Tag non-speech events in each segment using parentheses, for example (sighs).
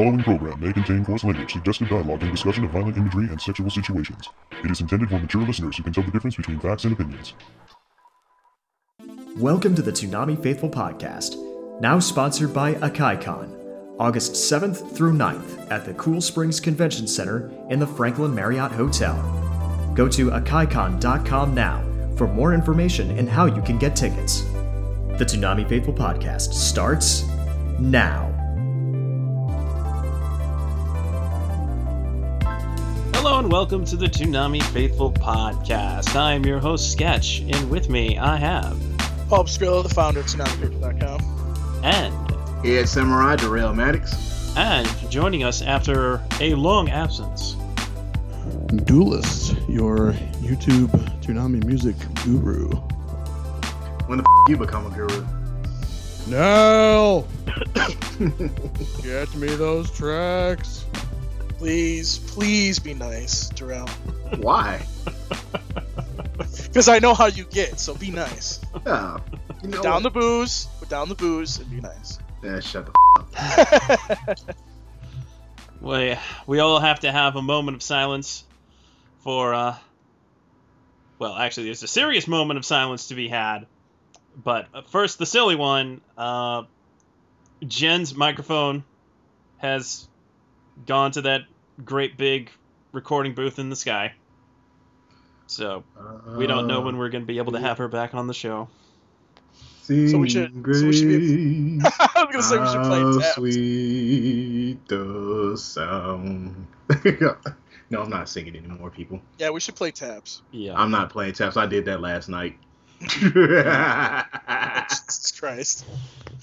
following program may contain coarse language, suggestive dialogue, and discussion of violent imagery and sexual situations. It is intended for mature listeners who can tell the difference between facts and opinions. Welcome to the Toonami Faithful Podcast, now sponsored by AkaiCon, August 7th through 9th at the Cool Springs Convention Center in the Franklin Marriott Hotel. Go to akaicon.com now for more information and how you can get tickets. The Toonami Faithful Podcast starts now. And welcome to the Toonami Faithful Podcast. I am your host, Sketch, and with me I have Paul Obscurlo, the founder of ToonamiPaper.com. and Yeah, Samurai Darrell Maddox. and joining us after a long absence, Duelist, your YouTube Toonami music guru. When the f- you become a guru? No! (laughs) Get me those tracks. Please, please be nice, Darrell. (laughs) Why? Because I know how you get, so be nice. Yeah. You know down the booze, put down the booze, and be nice. Yeah, shut the f- up. (laughs) we we all have to have a moment of silence for uh well, actually there's a serious moment of silence to be had. But uh, first the silly one, uh Jen's microphone has gone to that great big recording booth in the sky. So, we don't know uh, when we're going to be able to have her back on the show. So we should- so we should be- (laughs) I was gonna say we should play How taps. sweet the sound. (laughs) no, I'm not singing anymore, people. Yeah, we should play taps. Yeah. I'm not playing taps. I did that last night. Jesus (laughs) Christ.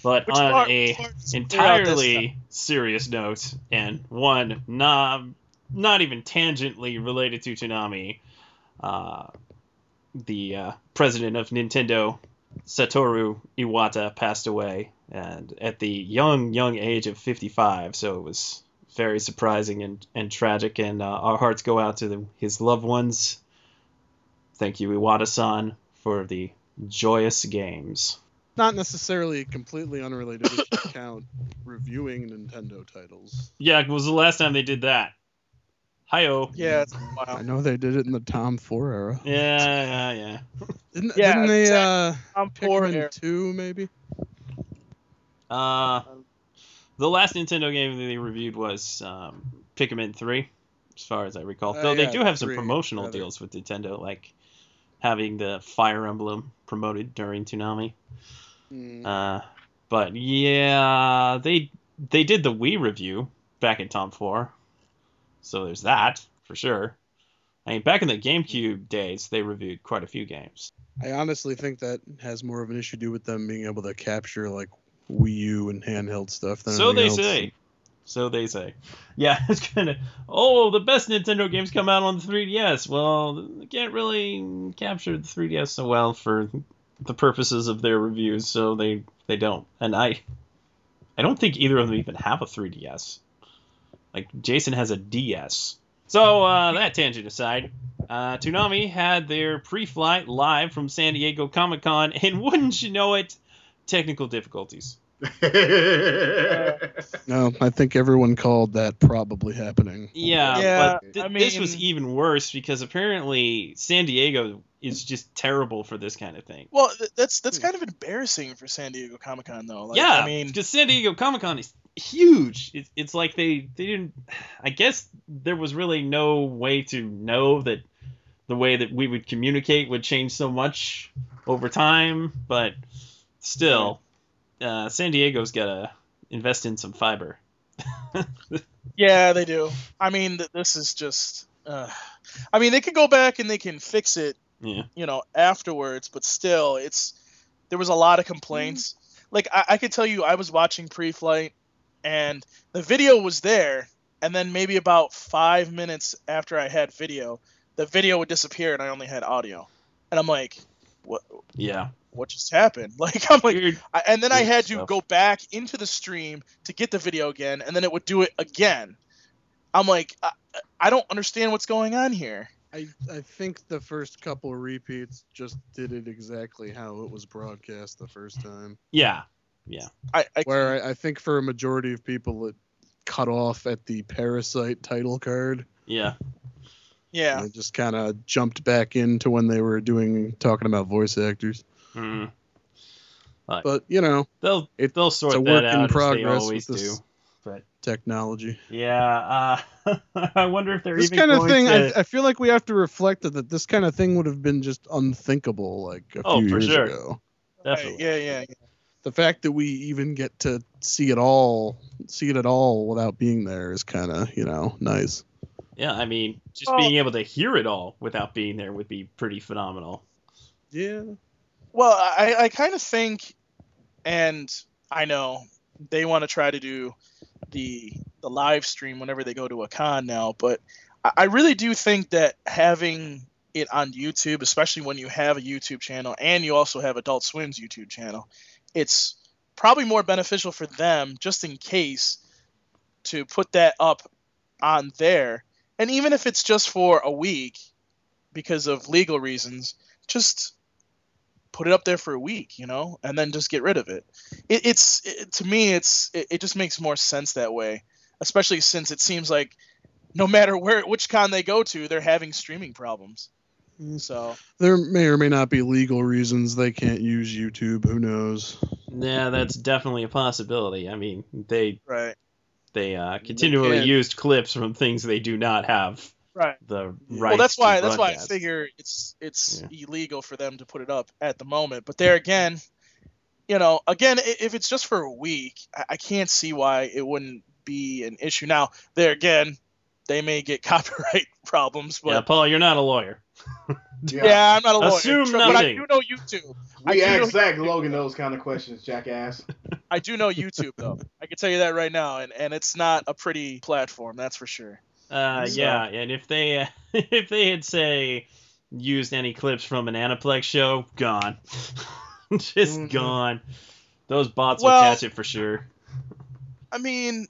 But Which on part- a part is clear out this entirely serious note, and one not not even tangentially related to Toonami, uh, the uh, president of Nintendo, Satoru Iwata, passed away, and at the young young age of 55. So it was very surprising and, and tragic, and uh, our hearts go out to the, his loved ones. Thank you, Iwata-san, for the joyous games. Not necessarily completely unrelated if you count reviewing Nintendo titles. Yeah, it was the last time they did that. Hi-oh. Yeah, it's I know they did it in the Tom 4 era. Yeah, yeah, yeah. (laughs) Didn't, Yeah, didn't they exactly. uh, I'm poor Pikmin 2 maybe? Uh, the last Nintendo game that they reviewed was um, Pikmin 3, as far as I recall. Uh, Though they do have some 3, promotional rather. deals with Nintendo, like having the Fire Emblem promoted during Toonami. Mm, Uh, but yeah, they they did the Wii review back in Tom 4, so there's that for sure. I mean, back in the GameCube days, they reviewed quite a few games. I honestly think that has more of an issue to do with them being able to capture like Wii U and handheld stuff than So they else. say. So they say. Yeah, (laughs) it's kind of. Oh, the best Nintendo games come out on the 3DS. Well, they can't really capture the 3DS so well for the purposes of their reviews, so they they don't. And I, I don't think either of them even have a 3DS. Like Jason has a DS. So uh, that tangent aside, uh, Toonami had their pre-flight live from San Diego Comic Con, and wouldn't you know it, technical difficulties. (laughs) No, I think everyone called that probably happening. Yeah, Yeah, but th- I this was even worse because apparently San Diego is just terrible for this kind of thing. Well, that's that's hmm. kind of embarrassing for San Diego Comic Con, though. Like, yeah, I mean, because San Diego Comic Con is huge. It's, it's like they they didn't. I guess there was really no way to know that the way that we would communicate would change so much over time, but still, uh, San Diego's got to invest in some fiber. (laughs) Yeah, they do. I mean, th- this is just. Uh, I mean, they can go back and they can fix it, Yeah. you know, afterwards. But still, it's there was a lot of complaints. Like I, I could tell you, I was watching pre-flight, and the video was there, and then maybe about five minutes after I had video, the video would disappear, and I only had audio. And I'm like, what? Yeah. What just happened? (laughs) Like I'm like, Weird. I, and then I Weird had to stuff. go back into the stream to get the video again, and then it would do it again. I'm like, I, I don't understand what's going on here. I, I think the first couple repeats just did it exactly how it was broadcast the first time. Yeah. I, I Where I, I think for a majority of people it cut off at the Parasite title card. Yeah. Yeah. And it just kind of jumped back into when they were doing talking about voice actors. Mhm. But you know, They'll It- they'll sort it's a that work out in as they progress always with do. this But technology. yeah, uh, (laughs) I wonder if they're even. This even kind of going thing, to. I, I feel like we have to reflect that this kind of thing would have been just unthinkable like a Oh, few for years sure. ago. definitely. Right, Yeah, yeah, yeah. The fact that we even get to see it all, see it at all without being there is kind of, you know, nice. Yeah, I mean, just Well- being able to hear it all without being there would be pretty phenomenal. Yeah. Well, I, I kind of think, and I know they want to try to do the the live stream whenever they go to a con now, but I, I really do think that having it on YouTube, especially when you have a YouTube channel and you also have Adult Swim's YouTube channel, it's probably more beneficial for them just in case to put that up on there. And even if it's just for a week because of legal reasons, just put it up there for a week, you know, and then just get rid of it. it it's it, to me, it's it, it just makes more sense that way, especially since it seems like no matter where which con they go to, they're having streaming problems. Mm. So There may or may not be legal reasons they can't use YouTube. Who knows? Yeah, that's definitely a possibility. I mean, they right, they uh, continually can't- used clips from things they do not have right. the Yeah. rights well, that's to why that's why I figure it's it's Yeah. illegal for them to put it up at the moment. But there again, you know, again, if it's just for a week, I, I can't see why it wouldn't be an issue. Now, there again, they may get (laughs) copyright problems, but Yeah, Paul, you're not a lawyer. Yeah, I'm not a lawyer. Assume Tr- but I do know YouTube. I We do know Zach Logan those kind of questions, jackass. (laughs) I do know YouTube though. I can tell you that right now, and, and it's not a pretty platform, that's for sure. Uh, So- yeah, and if they uh, (laughs) if they had say used any clips from an Aniplex show, gone, (laughs) just Mhm. gone. Those bots Well- will catch it for sure. I mean,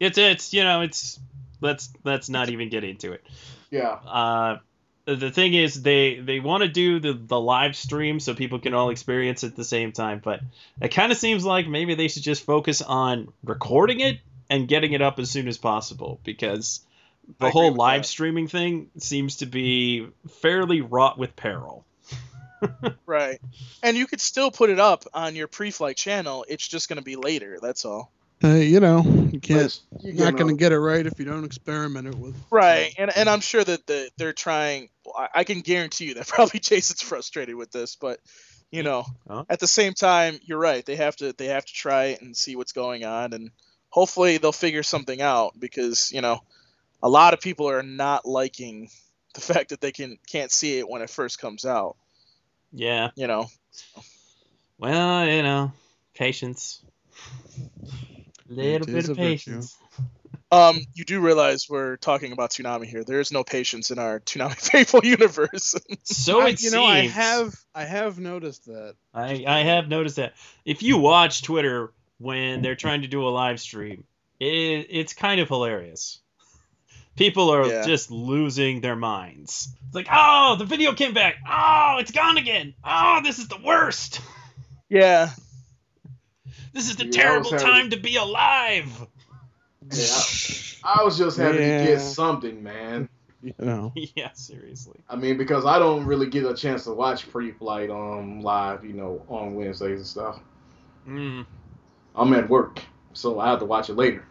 It's it's you know it's let's let's not even get into it. Yeah. Uh, the thing is they they want to do the the live stream so people can all experience it at the same time, but it kind of seems like maybe they should just focus on recording it and getting it up as soon as possible because the I whole live that. streaming thing seems to be fairly wrought with peril. (laughs) right. And you could still put it up on your pre-flight channel. It's just going to be later. That's all. Uh, you know, you can't. But you You're not going to get it right if you don't experiment it with. Right. And and I'm sure that the, they're trying. I, I can guarantee you that (laughs) probably Jason's frustrated with this, but you know, Huh? at the same time, you're right. They have to they have to try it and see what's going on, and hopefully they'll figure something out because you know, a lot of people are not liking the (laughs) fact that they can can't see it when it first comes out. Yeah, You know. well, you know, patience. Little It bit of patience. Um, you do realize we're talking about Toonami here. There is no patience in our Toonami (laughs) faithful universe. So I- it you seems. know, I have. I have noticed that. I, I have noticed that if you watch Twitter when they're trying to do a live stream, it, it's kind of hilarious. People are Yeah. just losing their minds. It's like, oh, the video came back. Oh, it's gone again. Oh, this is the worst. (laughs) yeah. This is the Yeah, terrible time to be alive. Yeah, I was just happy to get something, man. You know. (laughs) yeah, seriously. I mean, because I don't really get a chance to watch pre-flight um live, you know, on Wednesdays and stuff. Mm, I'm at work, so I have to watch it later.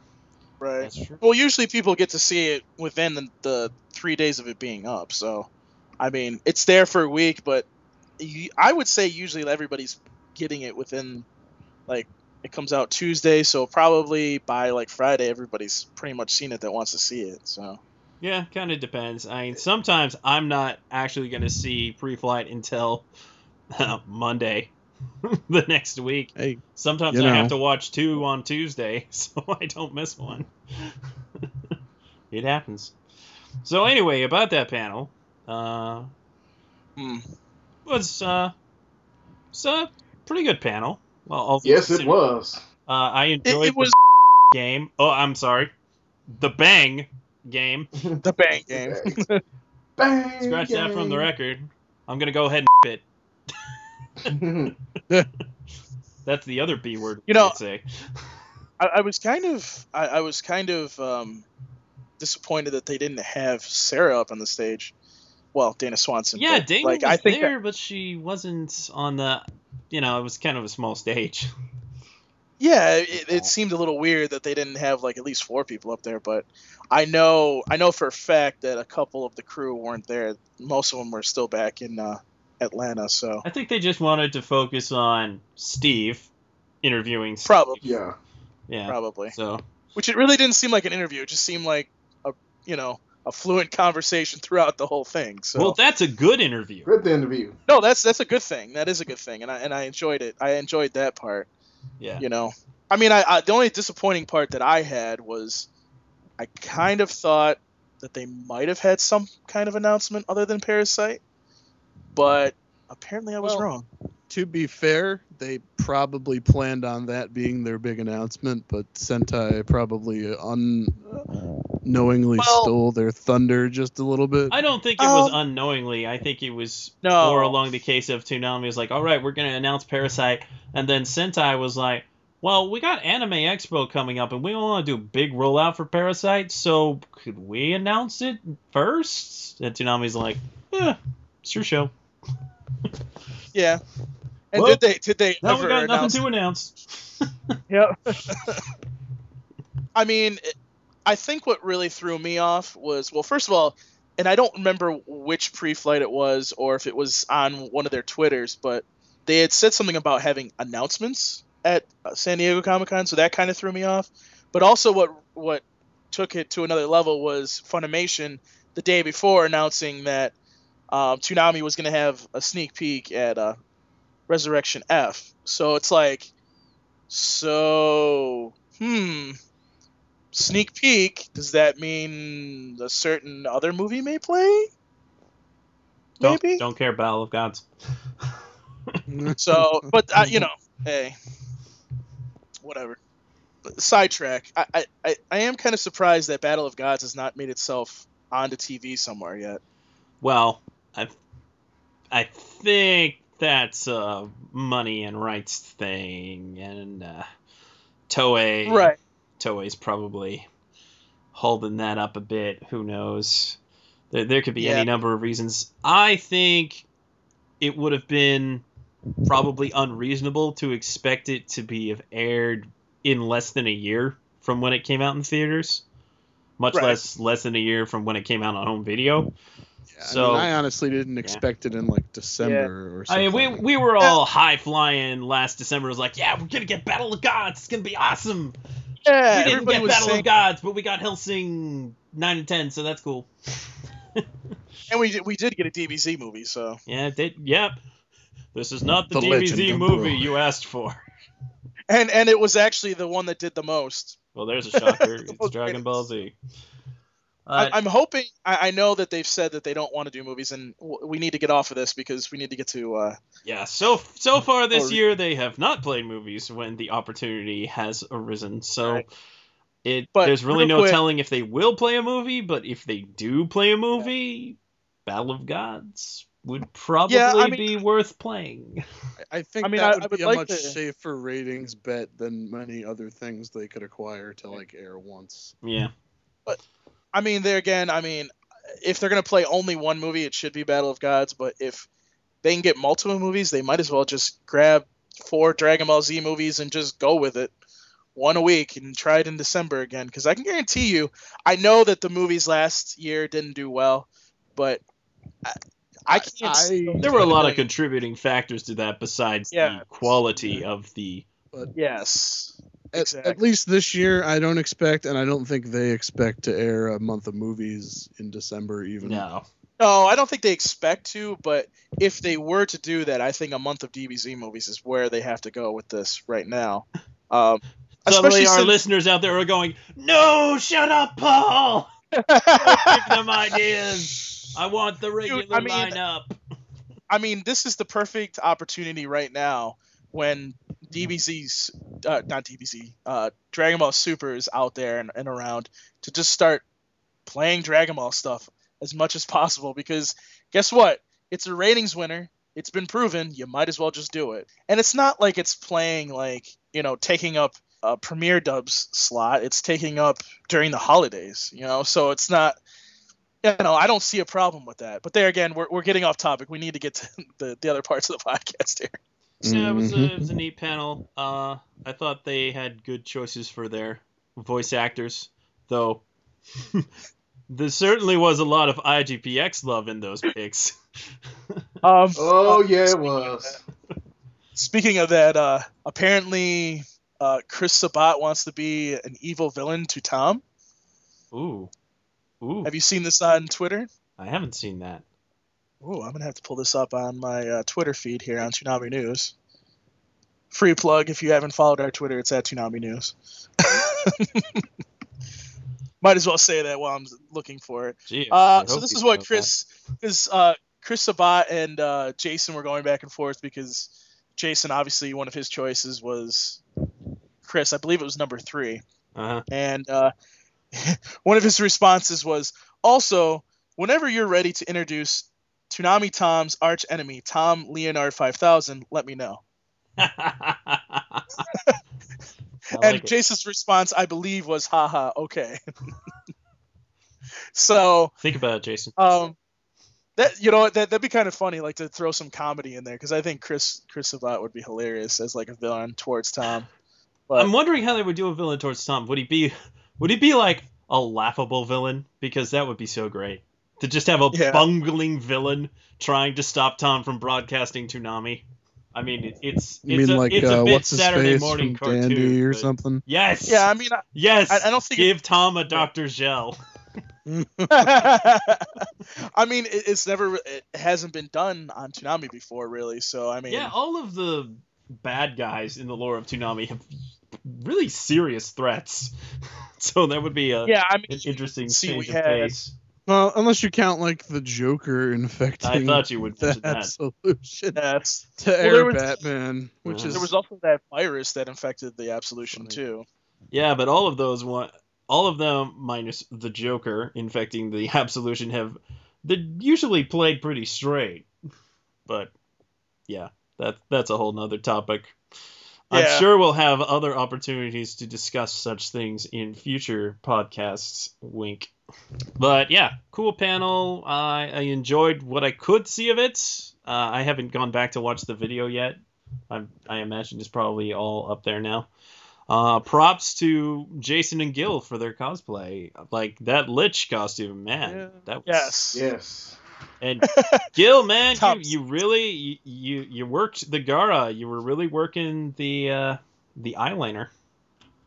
Right. that's true. Well, usually people get to see it within the, the three days of it being up. So, I mean, it's there for a week, but you, I would say usually everybody's getting it within, like, it comes out Tuesday, so probably by like Friday, everybody's pretty much seen it that wants to see it. So, Yeah, kind of depends. I mean, sometimes I'm not actually going to see pre-flight until (laughs) uh, Monday, (laughs) the next week. Hey, Sometimes You I have to watch two on Tuesday, (laughs) so I don't miss one. it happens. So anyway, about that panel, uh, hmm. was uh, it's a pretty good panel. Well, Yes, it was. Uh, I enjoyed it was the (laughs) game. Oh, I'm sorry, the Bang game. (laughs) the bang (laughs) game. Bang! Scratch that from the record. I'm gonna go ahead and it. That's the other B word. You know- I'd say. I, I was kind of I, I was kind of um, disappointed that they didn't have Sarah up on the stage. Well, Dana Swanson. Yeah, but, Dana like, was I think there, but she wasn't on the. You know, it was kind of a small stage. Yeah, it, it seemed a little weird that they didn't have like at least four people up there, but I know I know for a fact that a couple of the crew weren't there. Most of them were still back in uh, Atlanta, so I think they just wanted to focus on Steve interviewing. Steve. probably Yeah. Yeah. probably. So Which it really didn't seem like an interview. It just seemed like a you know a fluent conversation throughout the whole thing. So well, that's a good interview. Good interview. no, that's that's a good thing. That is a good thing, and I and I enjoyed it. I enjoyed that part. Yeah. you know i mean I, I the only disappointing part that i had was i kind of thought that they might have had some kind of announcement other than parasite but apparently i was Well, wrong To be fair, they probably planned on that being their big announcement, but Sentai probably unknowingly Well- stole their thunder just a little bit. I don't think it was Um, unknowingly. I think it was No. more along the case of Toonami was like, all right, we're going to announce Parasite. And then Sentai was like, well, we got Anime Expo coming up and we want to do a big rollout for Parasite. So could we announce it first? And Toonami's like, yeah, it's your show. yeah and Well, did they did they Now we ever got announce nothing to announce. (laughs) yep. (laughs) I mean, it- I think what really threw me off was well, first of all, and I don't remember which pre-flight it was or if it was on one of their Twitters, but they had said something about having announcements at uh, San Diego Comic Con, so that kind of threw me off. But also, what what took it to another level was Funimation the day before announcing that um, Toonami was going to have a sneak peek at uh, Resurrection F. So it's like, so hmm, sneak peek. Does that mean a certain other movie may play? Don't, Maybe. don't care, Battle of Gods. (laughs) (laughs) So, but uh, you know, hey, whatever. But sidetrack. I, I, I, I am kind of surprised that Battle of Gods has not made itself onto TV somewhere yet. Well, I, I think that's a money and rights thing, and uh, Toei. Right. Toei's probably holding that up a bit. Who knows? There, there could be Yeah. any number of reasons. I think it would have been probably unreasonable to expect it to be have aired in less than a year from when it came out in theaters, much Right. less less than a year from when it came out on home video. Yeah, I, So- mean, I honestly didn't expect it in like December or I mean, we we were all high flying last December. It was like, yeah, we're gonna get Battle of Gods. It's gonna be awesome. Yeah, we didn't get Battle saying, of Gods, but we got Hellsing nine and ten, so that's cool. (laughs) and we did, we did get a DBZ movie, so Yeah, they, yep. This is not the, The DBZ movie Broly. you asked for. and and it was actually the one that did the most. Well, there's a shocker. (laughs) it's Dragon. Ball Z. Uh, I, I'm hoping. I, I know that they've said that they don't want to do movies, and w- we need to get off of this because we need to get to. Uh, yeah, so so far this Or- year they have not played movies when the opportunity has arisen. So Right. it But there's really real no quick- telling if they will play a movie, but if they do play a movie, Battle of Gods would probably I mean- be worth playing. I think I mean, that I- would, I would be a like much to- safer ratings bet than many other things they could acquire to like air once. yeah. I mean, there again. I mean, if they're gonna play only one movie, it should be Battle of Gods. But if they can get multiple movies, they might as well just grab four Dragon Ball Z movies and just go with it, one a week, and try it in December again. Because I can guarantee you, I know that the movies last year didn't do well, but I, I can't. I- see There were a lot of contributing factors to that besides Yeah. the quality of the Yes. At, Exactly. at least this year, I don't expect, and I don't think they expect to air a month of movies in December even. no. No, I don't think they expect to, but if they were to do that, I think a month of DBZ movies is where they have to go with this right now. (laughs) Um, Suddenly, especially our since, listeners out there are going, "No, shut up, Paul! Give them ideas. I want the regular I mean- lineup." (laughs) I mean, this is the perfect opportunity right now when DBZ's, uh, not DBZ, uh, Dragon Ball Super is out there and, and around to just start playing Dragon Ball stuff as much as possible because guess what? It's a ratings winner. It's been proven. You might as well just do it. And it's not like it's playing like, you know, taking up a premiere dubs slot. It's taking up during the holidays, you know, so it's not. You know, I don't see a problem with that. But there again, we're, we're getting off topic. We need to get to (laughs) the, the other parts of the (laughs) podcast here. Yeah, it was, a, it was a neat panel. Uh, I thought they had good choices for their voice actors, though. (laughs) there certainly was a lot of IGPX love in those picks. (laughs) Um, Oh yeah, it was. Speaking of that, uh, apparently uh, Chris Sabat wants to be an evil villain to Tom. Ooh, ooh, Have you seen this on Twitter? I haven't seen that. Oh, I'm gonna have to pull this up on my uh, Twitter feed here on Toonami News. Free plug if you haven't followed our Twitter, it's at Toonami News. (laughs) Might as well say that while I'm looking for it. Gee, Uh, so this is what Chris, because uh, Chris Sabat and uh, Jason were going back and forth because Jason, obviously, one of his choices was Chris. I believe it was number three. Uh-huh. And uh, (laughs) one of his responses was also, whenever you're ready to introduce Toonami Tom's arch enemy, Tom Leonard 5000, let me know. (laughs) I and like it. Jason's response, I believe, was, haha, okay. (laughs) so, Think about it, Jason. um, that you know that that'd be kind of funny, like to throw some comedy in there, because I think Chris Chris Sabat would be hilarious as like a villain towards Tom. But I'm wondering how they would do a villain towards Tom. Would he be, would he be like a laughable villain? Because that would be so great to just have a Yeah. bungling villain trying to stop Tom from broadcasting Toonami. I mean, it, it's You it's mean a, like it's a uh, bit what's Saturday face morning from cartoon. Dandy or but- something? Yes. yeah, I mean, Yes. I, I don't think. Give Tom a Dr. Gel. (laughs) I mean, it, it's never, it hasn't been done on Toonami before, really. So I mean, Yeah, all of the bad guys in the lore of Toonami have really serious threats. (laughs) so that would be a, yeah, I mean, an interesting see, we change of had- pace. Well, unless you count like the Joker infecting. I thought you would that, that. solution that's (laughs) to Well, Air was- Batman, which is there was also that virus that infected the Absolution Funny. too. Yeah, but all of those one, all of them minus the Joker infecting the (laughs) Absolution have they usually played pretty straight. But yeah, that that's a whole nother topic. I'm sure we'll have other opportunities to discuss such things in future podcasts. Wink. But yeah, cool panel. I I enjoyed what I could see of it. Uh, I haven't gone back to watch the video yet. I I imagine it's probably all up there now. Uh, props to Jason and Gil for their cosplay. Like that Lich costume, man. Yeah. That was Yes. Yes. and Gil, man, you, you really you, you you worked the Gaara. You were really working the uh, the eyeliner.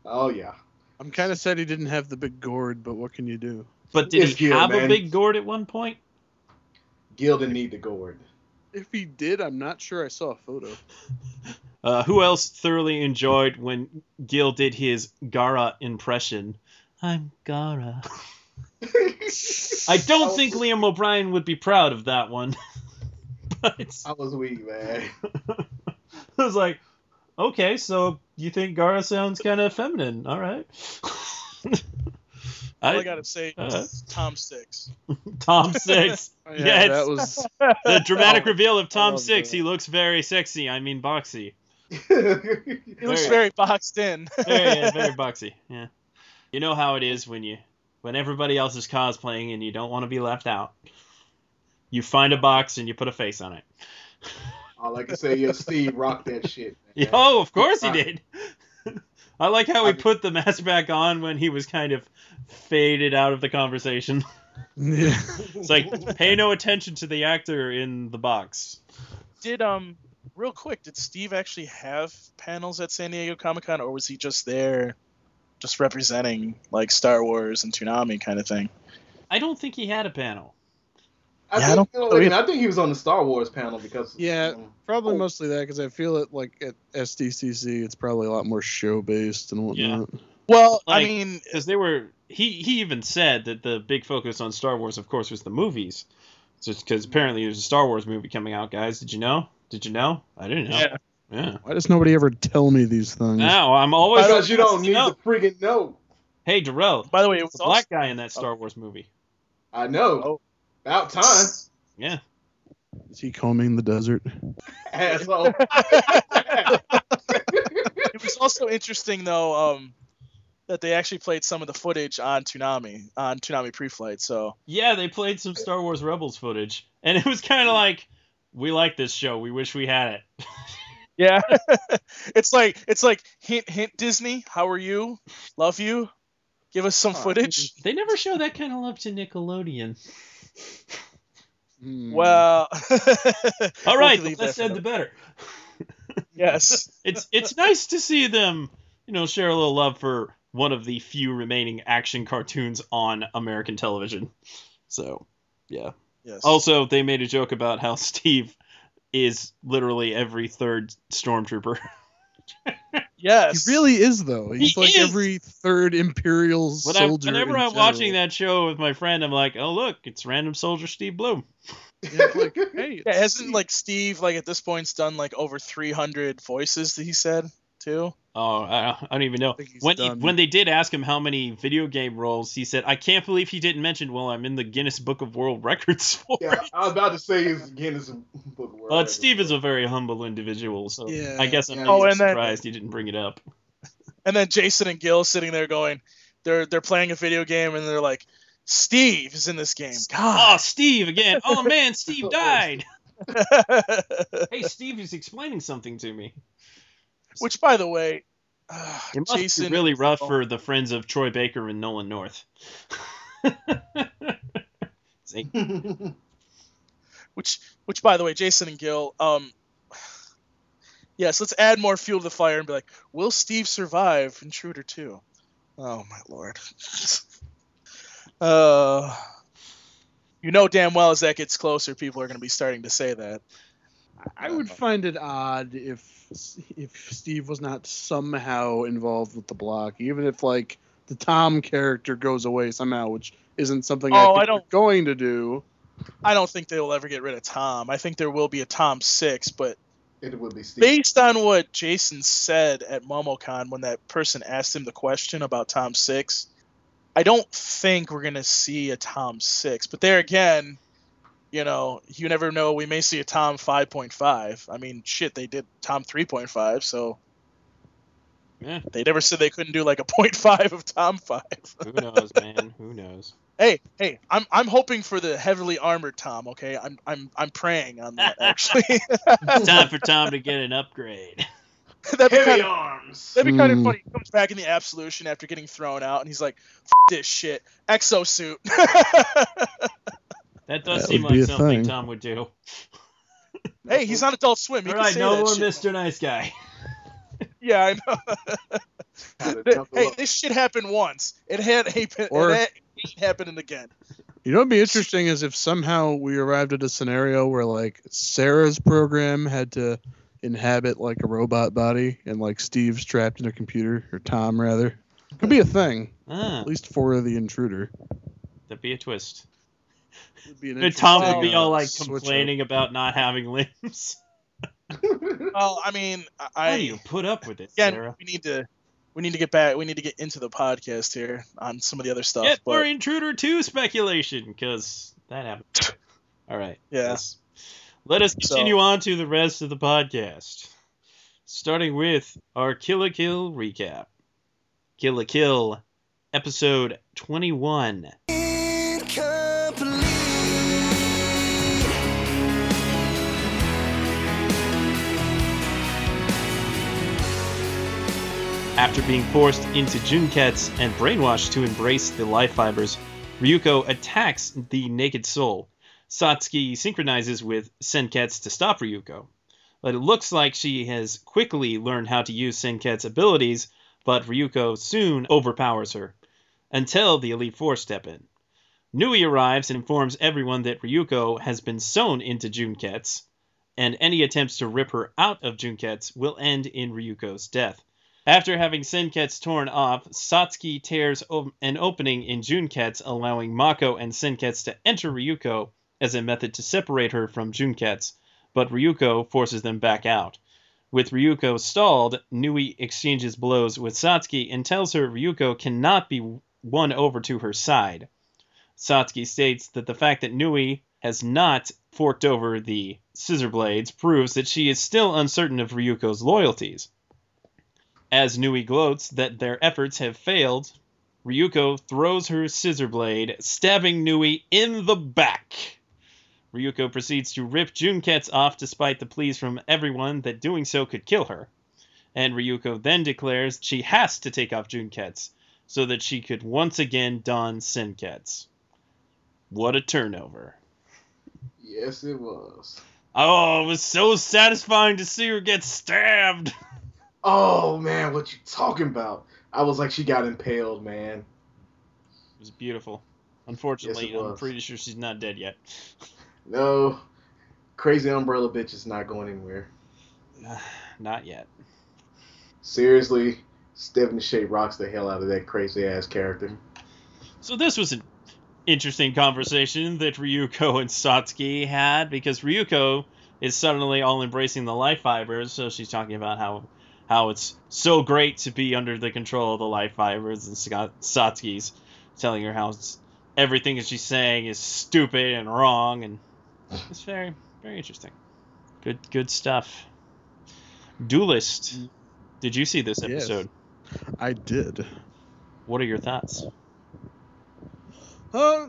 Oh yeah. I'm kind of sad he didn't have the big gourd, but what can you do? But did It's he Gil, have a big gourd at one point? Gil didn't need the gourd. If he did, I'm not sure I saw a photo. (laughs) Uh, who else thoroughly enjoyed when Gil did his Gaara impression? I'm Gaara. I don't (laughs) think Liam O'Brien would be proud of that one. (laughs) but I was weak, man. I was like, okay, so you think Gaara sounds kind of feminine? All right. All I, I, gotta say, uh, Tom Six. (laughs) Tom Six. Oh, (laughs) Yeah, yeah, it's- that was (laughs) The dramatic reveal of Tom Six. that. He looks very sexy. I mean, boxy. He looks Very- very boxed in. Very, yeah, very boxy. Yeah. You know how it is when you when everybody else is cosplaying and you don't want to be left out. You find a box and you put a face on it. All I can say is Steve rocked that shit. man. (laughs) Oh, of course he did. (laughs) I like how he put the mask back on when he was kind of faded out of the conversation. (laughs) yeah. It's like pay no attention to the actor in the box. Did um, real quick, did Steve actually have panels at San Diego Comic Con, or was he just there, just representing like Star Wars and Toonami kind of thing? I don't think he had a panel. I Yeah, I think, don't- you know, wait a minute, I think he was on the Star Wars panel because Yeah. um, Probably Oh. mostly that because I feel it like at SDCC, it's probably a lot more show based and whatnot. Well, Like- I mean, because they were he he even said that the big focus on Star Wars, of course, was the movies. Just because apparently there's a Star Wars movie coming out, guys. Did you know? Did you know? I didn't know. yeah. Yeah. Why does nobody ever tell me these things? Now I'm always because you don't need know. to friggin' know. Hey, Darrell, By the way, it was a black also, guy in that Star Wars movie. I know. About time, Yeah. Is he combing the desert? asshole. (laughs) it It was also interesting though um, that they actually played some of the footage on Toonami on Toonami pre-flight. So Yeah, they played some Star Wars Rebels footage, and it was kind of like, we like this show. We wish we had it. yeah, (laughs) (laughs) it's like it's like hint hint Disney. How are you? Love you. Give us some Huh. footage. They never show that kind of love to Nickelodeon. Hmm. Well, (laughs) All right, the less said, the better. yes. (laughs) It's it's nice to see them, you know, share a little love for one of the few remaining action cartoons on American television. So, yeah. Yes. Also, they made a joke about how (laughs) Steve is literally every third stormtrooper. Yes. He really is though. He's He like is! every third imperial When I, soldier. whenever in I'm watching that show with my friend, I'm like, oh look, it's random soldier Steve Blum. Yeah, like, (laughs) hey, Yeah, hasn't Steve. like Steve like at this point's done like over 300 voices that he said too. Oh, I, I don't even know. When he, when they did ask him how many video game roles, he said, "I can't believe he didn't mention. Well, I'm in the Guinness Book of World (laughs) Records for Yeah, it." I was about to say his Guinness Book of World But Records. Steve is a very humble individual, so Yeah, I guess I'm yeah. not Oh, and then- surprised he didn't bring it up. (laughs) And then Jason and Gil sitting there going, they're they're playing a video game and they're like, Steve is in this game. God. Oh, Steve again! Oh man, (laughs) Steve died. Hey, Steve is explaining something to me. Which, by the way, uh, It must Jason be really rough for the friends of Troy Baker and Nolan North. (laughs) See, (laughs) which which by the way, Jason and Gil, um, yes, let's add more fuel to the fire and be like, will Steve survive Intruder 2? Oh my lord. (laughs) uh, you know damn well as that gets closer, people are going to be starting to say that. I would uh, find it odd if if Steve was not somehow involved with the block, even if like the Tom character goes away somehow, which isn't something Oh, I, I think they're don't- going to do. I don't think they will ever get rid of Tom. I think there will be a Tom 6, but it would be Steve. based on what Jason said at MomoCon when that person asked him the question about Tom 6, I don't think we're going to see a Tom 6. But there again, you know, you never know. We may see a Tom 5.5. I mean, shit, they did Tom 3.5, so yeah, they never said they couldn't do like a (laughs) 0.5 of Tom 5. who knows, man? Who knows? (laughs) hey, hey, I'm I'm hoping for the heavily armored Tom, okay? I'm I'm I'm praying on that actually. Time for Tom to (laughs) get an upgrade. That'd be Heavy kind of arms. That'd be kind of Hmm. funny. He comes back in the absolution after getting thrown out, and he's like, F- "This shit, exosuit." That does That seem like a something thing. Tom would do. (laughs) hey, he's on Adult Swim. He All can right, say no that more shit. Mr. Nice Guy. (laughs) Yeah, I know. Had to Th- jump hey, this shit happened once. It had happen- Or- it ain't happening again. You know, what'd be interesting is if somehow we arrived at a scenario where like Sarah's program had to inhabit like a robot body, and like Steve's trapped in a computer, or Tom rather. Could be a thing, Ah, at least for the intruder. that'd be a twist. Would be an And Tom would be all uh, like switch up. complaining about not having limbs. (laughs) Well, I mean, How I do you put up with it, again, Sarah? we need to we need to get back. We need to get into the podcast here on some of the other stuff. Get more Intruder 2 speculation, because that happened. All right. (laughs) yeah, Let's, let us So- continue on to the rest of the podcast. Starting with our Kill la Kill recap. Kill la Kill, episode 21. After being forced into Junketsu and brainwashed to embrace the life fibers, Ryuko attacks the Naked Soul. Satsuki synchronizes with Senketsu to stop Ryuko. But it looks like she has quickly learned how to use Senketsu's abilities, but Ryuko soon overpowers her, until the Elite Four step in. Nui arrives and informs everyone that Ryuko has been sewn into Junketsu, and any attempts to rip her out of Junketsu will end in Ryuko's death. After having Senketsu torn off, Satsuki tears an opening in Junketsu, allowing Mako and Senketsu to enter Ryuko as a method to separate her from Junketsu, but Ryuko forces them back out. With Ryuko stalled, Nui exchanges blows with Satsuki and tells her Ryuko cannot be won over to her side. Satsuki states that the fact that Nui has not forked over the scissor blades proves that she is still uncertain of Ryuko's loyalties. As Nui gloats that their efforts have failed, Ryuko throws her scissor blade, stabbing Nui in the back. Ryuko proceeds to rip Junketsu off despite the pleas from everyone that doing so could kill her. And Ryuko then declares she has to take off Junketsu so that she could once again don Senketsu. What a turnover. Yes, it was. Oh, it was so satisfying to see her get stabbed. (laughs) Oh man, what you talking about? I was like, she got impaled, man. It was beautiful. Unfortunately, Yes, I'm pretty sure she's not dead yet. No, crazy umbrella bitch is not going anywhere. (sighs) not yet. Seriously, Stephanie Sheh rocks the hell out of that crazy ass character. So this was an interesting conversation that Ryuko and Satsuki had because Ryuko is suddenly all embracing the life fibers. So she's talking about how how it's so great to be under the control of the life fibers, and Scott- Satsuki's telling her how everything that she's saying is stupid and wrong, and it's very very interesting. Good good stuff. Duelist. Did you see this Yes. episode? I did. What are your thoughts? Uh,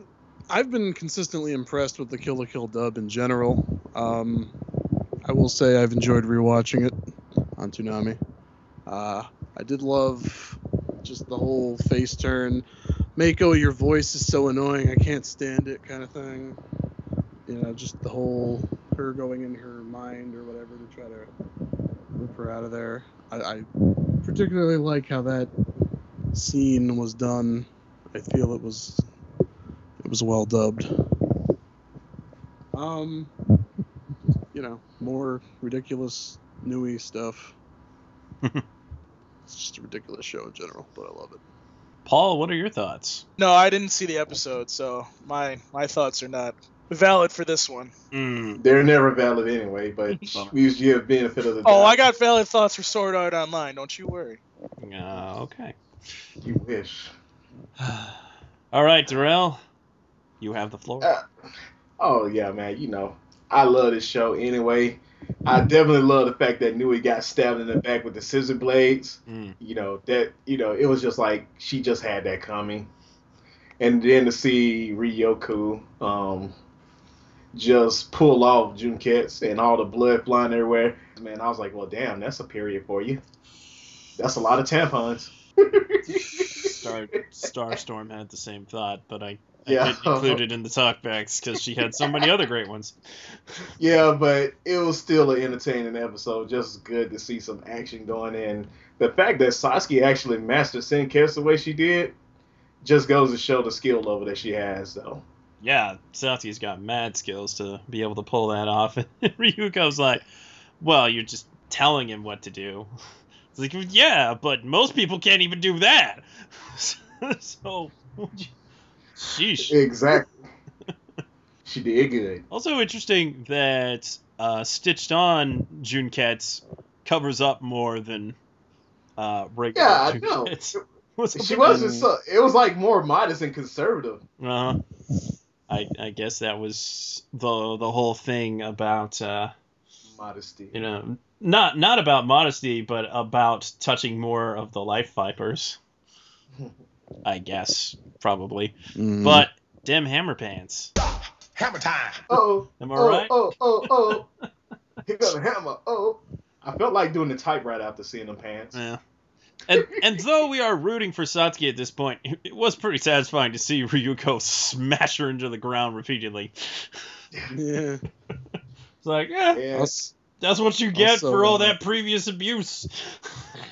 I've been consistently impressed with the Kill la Kill dub in general. Um, I will say I've enjoyed rewatching it on Toonami. Uh, I did love just the whole face turn. Mako, your voice is so annoying. I can't stand it, kind of thing. You know, just the whole her going in her mind or whatever to try to rip her out of there. I, I particularly like how that scene was done. I feel it was it was well dubbed. Um, you know, more ridiculous Nui stuff. It's just a ridiculous show in general, but I love it. Paul, what are your thoughts? No, I didn't see the episode, so my my thoughts are not valid for this one. Mm. They're never valid anyway, but we used to give benefit of the doubt. Oh, I got valid thoughts for Sword Art Online. Don't you worry. Uh, okay. You wish. (sighs) All right, Darrell, you have the floor. Uh, Oh yeah, man. You know, I love this show anyway. I definitely love the fact that Nui got stabbed in the back with the scissor blades. Mm. You know that. You know, it was just like she just had that coming. And then to see Ryoku um, just pull off Junketsu and all the blood flying everywhere, man, I was like, well, damn, that's a period for you. That's a lot of tampons. Star Starstorm had the same thought, but I Yeah. didn't include it in the talkbacks because she had so many other great ones. (laughs) Yeah, but it was still an entertaining episode. Just good to see some action going in. The fact that Satsuki actually mastered Senketsu the way she did just goes to show the skill level that she has, though. Yeah, Satsuki's got mad skills to be able to pull that off. (laughs) And Ryuko's like, well, you're just telling him what to do. (laughs) It's like, yeah, but most people can't even do that. so, sheesh. Exactly. (laughs) she did good. Also interesting that uh, stitched on Junketsu covers up more than uh, regular Yeah, I know. Up (laughs) She wasn't so. It was like more modest and conservative. Uh, I I guess that was the the whole thing about uh, Modesty. you know not not about modesty, but about touching more of the life fibers. (laughs) I guess probably, Mm. but damn hammer pants. Hammer time. Oh, Am I oh, right? oh, oh, oh. He got a hammer. Oh. I felt like doing the type right after seeing them pants. Yeah. And and though we are rooting for Satsuki at this point, it was pretty satisfying to see Ryuko smash her into the ground repeatedly. yeah. It's like, yeah, Yeah. Us- that's what you get Also, for all uh, that previous abuse.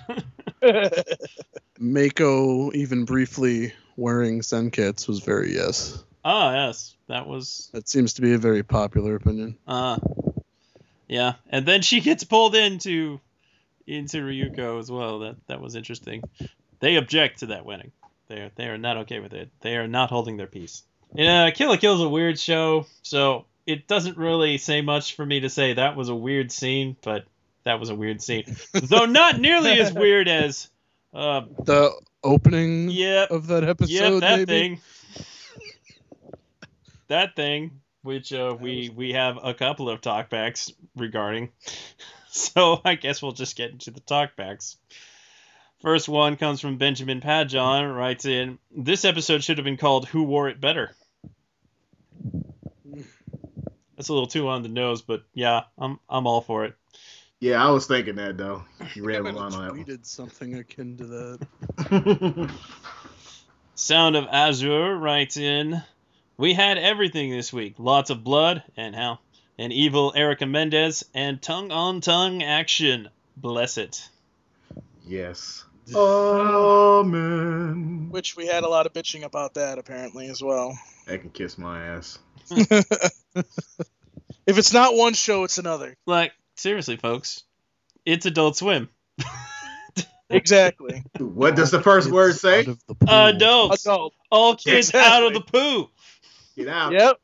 (laughs) (laughs) Mako even briefly wearing Senketsu was very yes. Ah, yes, that was That seems to be a very popular opinion. uh yeah. And then she gets pulled into into Ryuko as well. That that was interesting. They object to that winning. They are they are not okay with it. They are not holding their peace. Yeah, Kill la is a weird show, so it doesn't really say much for me to say that was a weird scene, but that was a weird scene. Though not nearly as weird as uh The opening yep, of that episode, yep, that maybe? thing. that thing, which uh, we we have a couple of talkbacks regarding. (laughs) So I guess we'll just get into the talkbacks. First one comes from Benjamin Padjon, writes in, This episode should have been called Who Wore It Better? That's a little too on the nose, but yeah, I'm I'm all for it. Yeah, I was thinking that though. (laughs) You read I one on that one. tweeted something akin to that. (laughs) Sound of Azure writes in, We had everything this week. Lots of blood and hell. An evil Erica Mendez and tongue on tongue action. Bless it. yes. Amen. Which we had a lot of bitching about that apparently as well. I can kiss my ass. (laughs) If it's not one show, it's another. Like, seriously, folks. It's Adult Swim. (laughs) Exactly. What does the first word say? out of the pool. Adults. Adult. All kids out of the poo. Get out. Yep.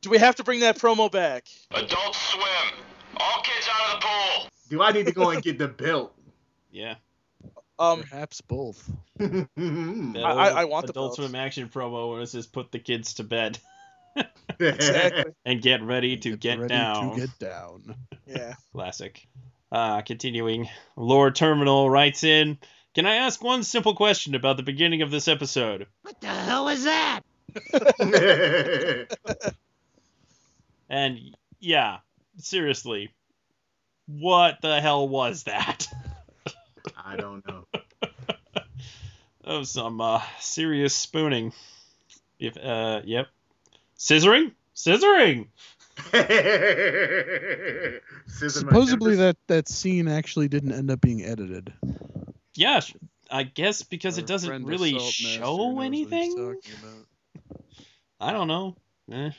Do we have to bring that promo back? Adult Swim. All kids out of the pool. Do I need to go and get the belt? Yeah. Um, Perhaps both. (laughs) I- I- I old want the Adult belt. Swim action promo when it says put the kids to bed (laughs) (laughs) exactly. and get ready to get, ready down. To get down. Yeah. (laughs) Classic. Uh, continuing, Lord Terminal writes in Can I ask one simple question about the beginning of this episode? What the hell was that? (laughs) And yeah, seriously, what the hell was that? I don't know. Of some uh, serious spooning. If uh, yep, scissoring, scissoring. (laughs) Supposedly that that scene actually didn't end up being edited. Yeah, sh- I guess because Our it doesn't really Assault Master knows show anything. I don't know. Eh.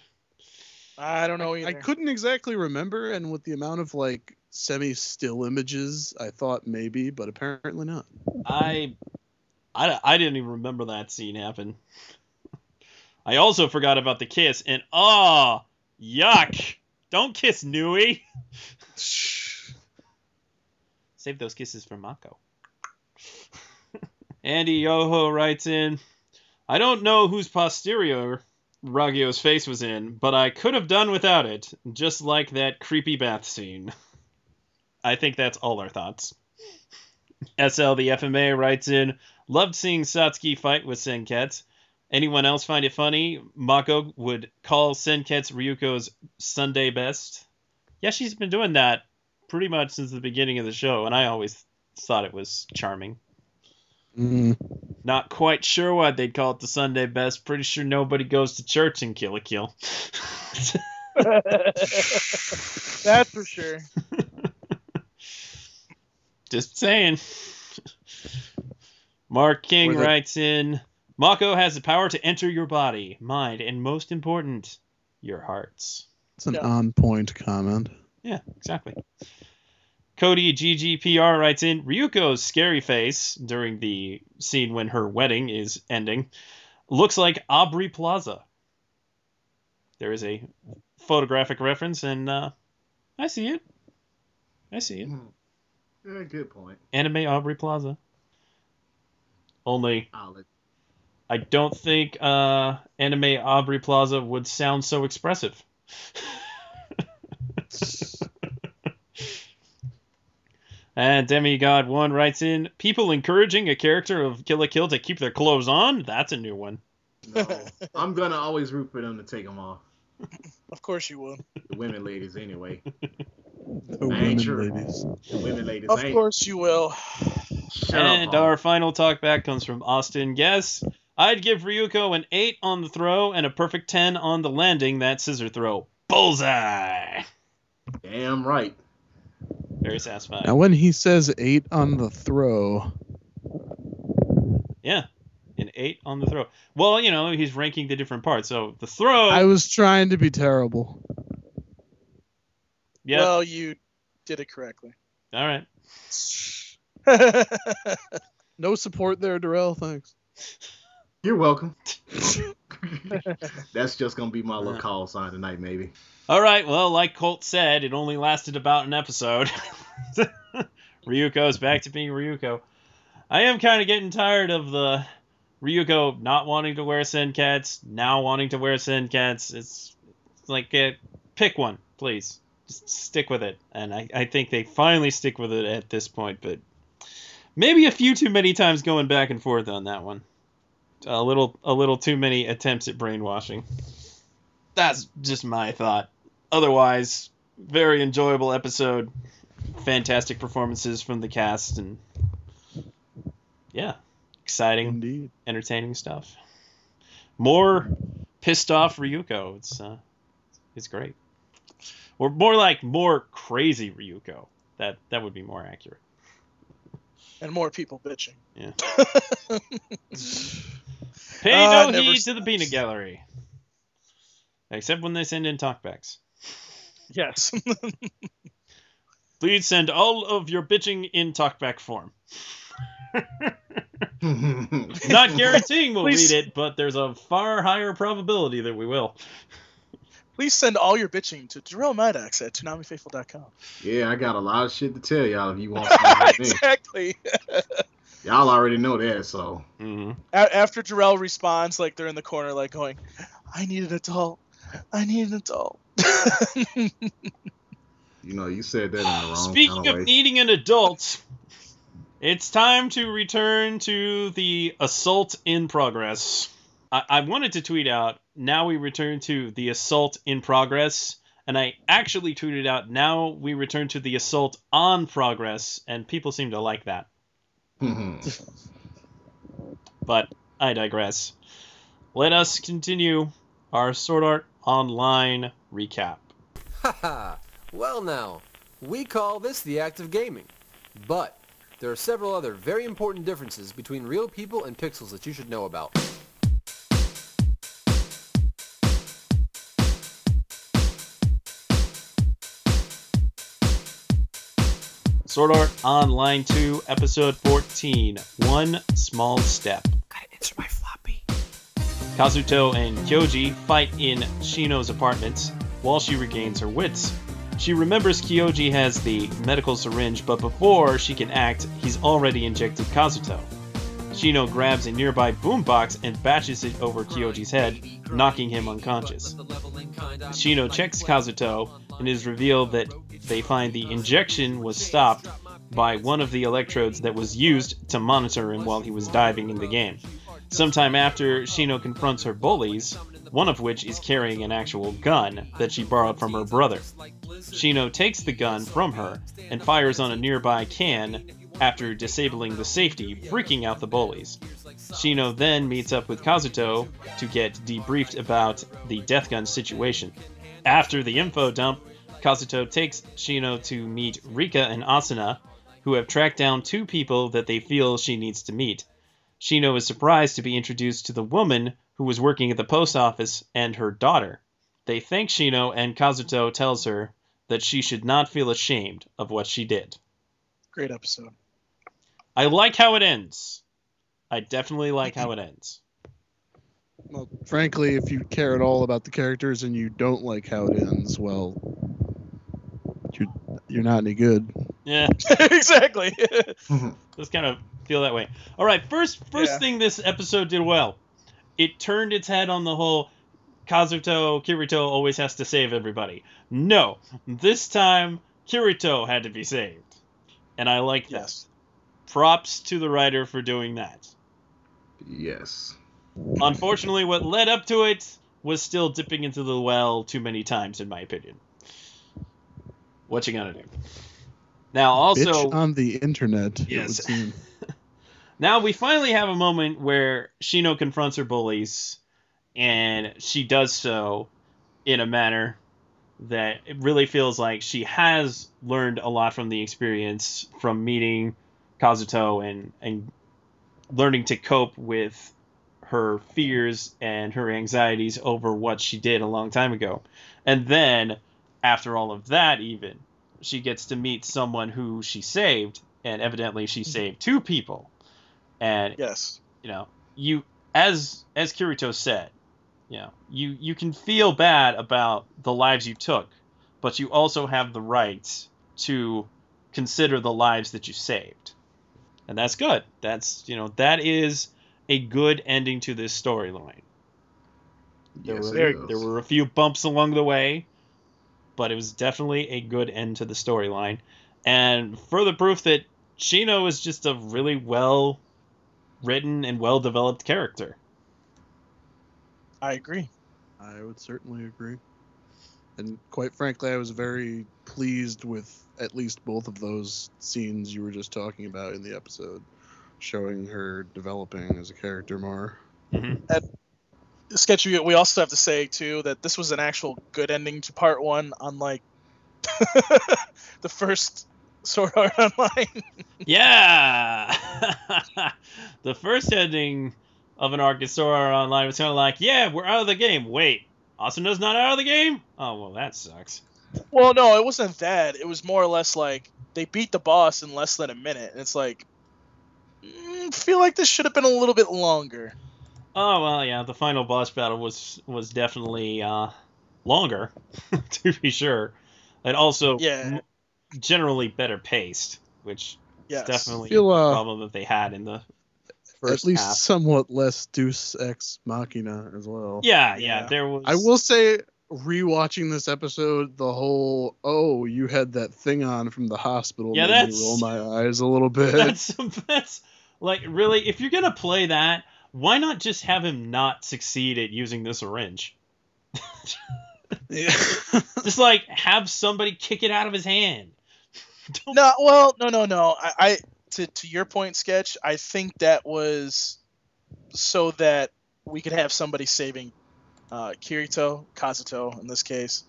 I don't know I either. couldn't exactly remember, and with the amount of like semi-still images, I thought maybe, but apparently not. I, I, I didn't even remember that scene happen. I also forgot about the kiss, and ah, yuck! Don't kiss Nui. (laughs) Save those kisses for Mako. (laughs) Andy Yoho writes in, I don't know whose posterior Ragyo's face was in, but I could have done without it, just like that creepy bath scene. I think that's all our thoughts. SL the FMA writes in, loved seeing Satsuki fight with Senketsu. Anyone else find it funny? Mako would call Senketsu Ryuko's Sunday best. Yeah, she's been doing that pretty much since the beginning of the show, and I always thought it was charming. Mm. Not quite sure why they'd call it the Sunday best. Pretty sure nobody goes to church in Kill la Kill. (laughs) That's for sure. (laughs) Just saying. Mark King writes in Mako has the power to enter your body, mind, and most important, your hearts. It's an Yeah. on-point comment. Yeah, exactly. Cody GGPR writes in Ryuko's scary face during the scene when her wedding is ending looks like Aubrey Plaza. There is a photographic reference, and uh, I see it. I see it. Yeah, good point. Anime Aubrey Plaza. Only I'll let- I don't think uh, anime Aubrey Plaza would sound so expressive. (laughs) and Demigod One writes in: People encouraging a character of Kill la Kill to keep their clothes on. That's a new one. No, (laughs) I'm gonna always root for them to take them off. Of course you will. The women ladies, anyway. (laughs) The women sure. ladies. The women ladies. Of course you will. Shut and up, our final talk back comes from Austin Guess. I'd give Ryuko an 8 on the throw and a perfect 10 on the landing that scissor throw. Bullseye! Damn right. Very satisfying. Now, when he says eight on the throw, Yeah, an 8 on the throw. Well, you know, he's ranking the different parts. So the throw. I was trying to be terrible. yeah. Well, you did it correctly. all right. (laughs) No support there, Darrell. Thanks. (laughs) You're welcome. (laughs) That's just gonna be my little call sign tonight, maybe. All right. Well, like Colt said, it only lasted about an episode. (laughs) Ryuko's back to being Ryuko. I am kind of getting tired of the Ryuko not wanting to wear Senketsu, now wanting to wear Senketsu. It's, it's like, uh, pick one, please. Just stick with it. And I, I think they finally stick with it at this point, but Maybe a few too many times going back and forth on that one. A little a little too many attempts at brainwashing. That's just my thought. Otherwise, very enjoyable episode. Fantastic performances from the cast and yeah, exciting, Indeed. entertaining stuff. More pissed off Ryuko. It's uh, it's great. Or more like more crazy Ryuko. That that would be more accurate. and more people bitching. Yeah. (laughs) Pay Uh, no never heed to the peanut gallery. Except when they send in talkbacks. Yes. (laughs) Please send all of your bitching in talkback form. (laughs) Not guaranteeing we'll Please- read it, but there's a far higher probability that we will. Please send all your bitching to Darrell Maddox at ToonamiFaithful.com. yeah, I got a lot of shit to tell y'all if you want to know me. exactly. (laughs) Y'all already know that, so hmm A- after Darrell responds, like they're in the corner, like going, "I need an adult. I need an adult." (laughs) you know you said that in the wrong Speaking kind of of way. needing an adult, it's time to return to the assault in progress. I, I wanted to tweet out, now we return to the assault in progress. And I actually tweeted out, now we return to the assault on progress. And people seem to like that. Mm-hmm. (laughs) But I digress. Let us continue our Sword Art Online recap. Haha. well now, we call this the act of gaming. But there are several other very important differences between real people and pixels that you should know about. Sword Art Online 2, Episode 14 One Small Step. Gotta answer my floppy. Kazuto and Kyoji fight in Shino's apartments while she regains her wits. She remembers Kyoji has the medical syringe, but before she can act, he's already injected Kazuto. Shino grabs a nearby boombox and bashes it over Kyoji's head, knocking him unconscious. Shino checks Kazuto and is revealed that they find the injection was stopped by one of the electrodes that was used to monitor him while he was diving in the game. Sometime after, Shino confronts her bullies, one of which is carrying an actual gun that she borrowed from her brother. Shino takes the gun from her and fires on a nearby can after disabling the safety, freaking out the bullies. Shino then meets up with Kazuto to get debriefed about the death gun situation. After the info dump, Kazuto takes Shino to meet Rika and Asuna, who have tracked down two people that they feel she needs to meet. Shino is surprised to be introduced to the woman who was working at the post office and her daughter. They thank Shino, and Kazuto tells her that she should not feel ashamed of what she did. Great episode. I like how it ends. I definitely like how it ends. Well, frankly, if you care at all about the characters and you don't like how it ends, well, you're you're not any good. Yeah, (laughs) exactly. (laughs) Mm-hmm. just kind of feel that way. All right, first first Yeah. thing this episode did well. It turned its head on the whole Kazuto Kirito always has to save everybody. No, this time Kirito had to be saved. And I like that. yes. Props to the writer for doing that. yes. Unfortunately, what led up to it was still dipping into the well too many times, in my opinion. What you gonna do? Now, also, Bitch on the internet. Yes. (laughs) now we finally have a moment where Shino confronts her bullies, and she does so in a manner that it really feels like she has learned a lot from the experience from meeting Kazuto and and learning to cope with her fears and her anxieties over what she did a long time ago. And then after all of that even she gets to meet someone who she saved and evidently she mm-hmm. saved two people. And Yes. you know, you as as Kirito said, you know, you you can feel bad about the lives you took, but you also have the right to consider the lives that you saved. And that's good. That's, you know, that is a good ending to this storyline. There Yes, were it is. there were a few bumps along the way, but it was definitely a good end to the storyline. And further proof that Shino is just a really well written and well developed character. I agree. I would certainly agree. And quite frankly, I was very pleased with at least both of those scenes you were just talking about in the episode, showing her developing as a character more. Mm-hmm. Sketchy. We also have to say too that this was an actual good ending to part one, unlike (laughs) the first Sword Art Online. Yeah. (laughs) the first ending of an arc in Sword Art Online was kind of like, yeah, we're out of the game. Wait, Asuna's not out of the game? Oh well, that sucks. well, no, it wasn't that. It was more or less like they beat the boss in less than a minute, and it's like, mm, feel like this should have been a little bit longer. Oh well, yeah, the final boss battle was was definitely uh, longer, (laughs) to be sure, and also Yeah. m- generally better paced, which Yes. is definitely Feel, a uh, problem that they had in the first at least half. somewhat less Deus Ex Machina as well. Yeah, yeah, Yeah. there was. I will say, rewatching this episode, the whole "oh, you had that thing on from the hospital" Yeah, made that's- me roll my eyes a little bit. (laughs) That's that's like really, if you're gonna play that, why not just have him not succeed at using this? Yeah. (laughs) Just like have somebody kick it out of his hand. (laughs) No, well, no, no, no. I, I to to your point, sketch. I think that was so that we could have somebody saving uh, Kirito, Kazuto in this case.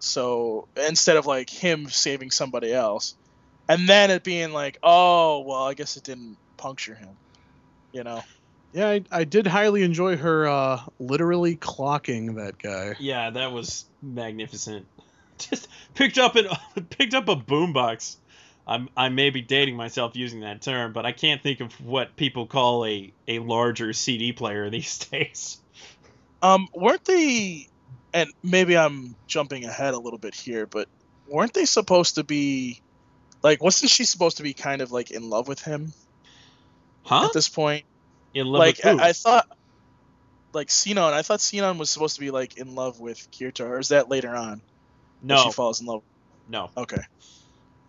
So instead of like him saving somebody else, and then it being like, oh, well, I guess it didn't puncture him. You know. Yeah, I, I did highly enjoy her uh, literally clocking that guy. Yeah, that was magnificent. (laughs) Just picked up an (laughs) picked up a boombox. I'm I may be dating myself using that term, but I can't think of what people call a a larger CD player (laughs) these days. Um, weren't they? And maybe I'm jumping ahead a little bit here, but weren't they supposed to be? Like, wasn't she supposed to be kind of like in love with him Huh? at this point? In love like, with who? I, I thought, like Sinon, I thought Sinon was supposed to be like in love with Kirito, or is that later on? no, she falls in love. no. Okay.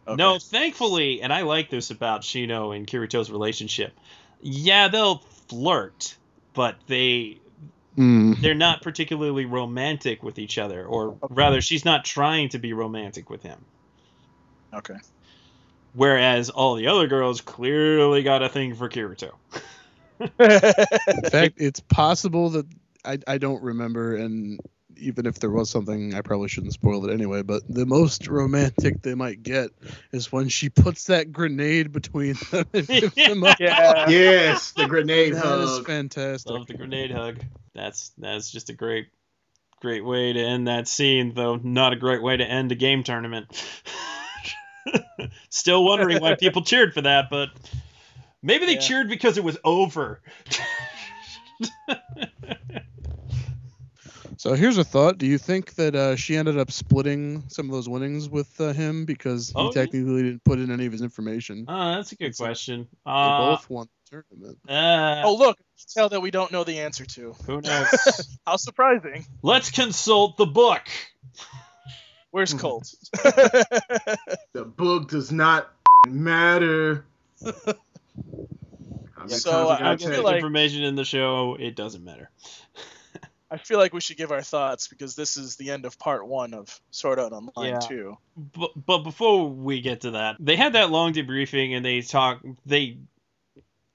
okay. No, thankfully, and I like this about Shino and Kirito's relationship. Yeah, they'll flirt, but they Mm. they're not particularly romantic with each other, or rather, she's not trying to be romantic with him. Okay. Whereas all the other girls clearly got a thing for Kirito. (laughs) (laughs) In fact, it's possible that I, I don't remember, and even if there was something, I probably shouldn't spoil it anyway. But the most romantic they might get is when she puts that grenade between (laughs) them and gives them up. yeah. Yes, the grenade That is hug. fantastic. Love the grenade hug. That's that's just a great great way to end that scene, though not a great way to end a game tournament. (laughs) Still wondering why people cheered for that, but maybe they Yeah. cheered because it was over. So here's a thought: Do you think that uh, she ended up splitting some of those winnings with uh, him because he Oh, yeah. technically didn't put in any of his information? Oh, that's a good It's a- question. They Uh, both won the tournament. uh, Oh look, tell that we don't know the answer to. who knows? (laughs) How surprising. Let's consult the book. Where's Colt? (laughs) The book does not matter. (laughs) How many So, times I gotta feel like- Information in the show, it doesn't matter. I feel like we should give our thoughts because this is the end of part one of Sword Art Online Yeah. 2. but, but before we get to that, they had that long debriefing and they talk. They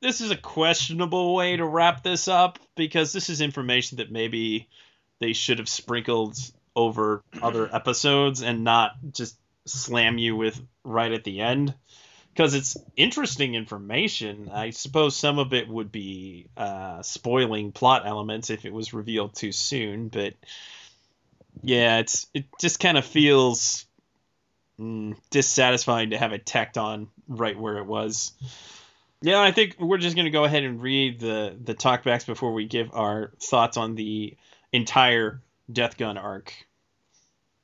this is a questionable way to wrap this up because this is information that maybe they should have sprinkled over other episodes and not just slam you with right at the end because it's interesting information. I suppose some of it would be uh, spoiling plot elements if it was revealed too soon, but yeah, it's it just kind of feels mm, dissatisfying to have it tacked on right where it was. Yeah, I think we're just gonna go ahead and read the the talkbacks before we give our thoughts on the entire Death Gun arc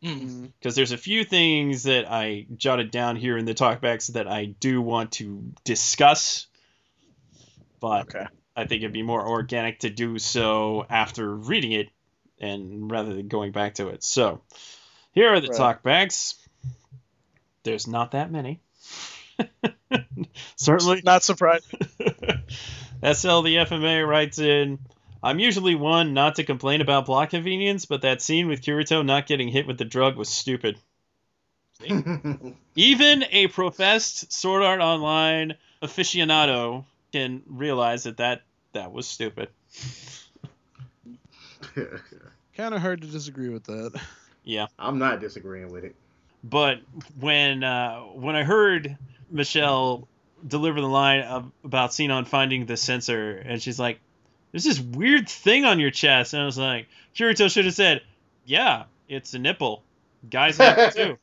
Mm. because there's a few things that I jotted down here in the talkbacks that I do want to discuss, but Okay. I think it'd be more organic to do so after reading it and rather than going back to it. So here are the Right. talkbacks. There's not that many. (laughs) Certainly. Not surprised. (laughs) SL the FMA writes in I'm usually one not to complain about plot convenience, but that scene with Kirito not getting hit with the drug was stupid. (laughs) Even a professed Sword Art Online aficionado can realize that that, that was stupid. (laughs) Kind of hard to disagree with that. Yeah. I'm not disagreeing with it. But when uh, when I heard Michelle deliver the line of, about Sinon finding the sensor, and she's like, "There's this weird thing on your chest," and I was like, Kirito should have said, "Yeah, it's a nipple. Guys have it too."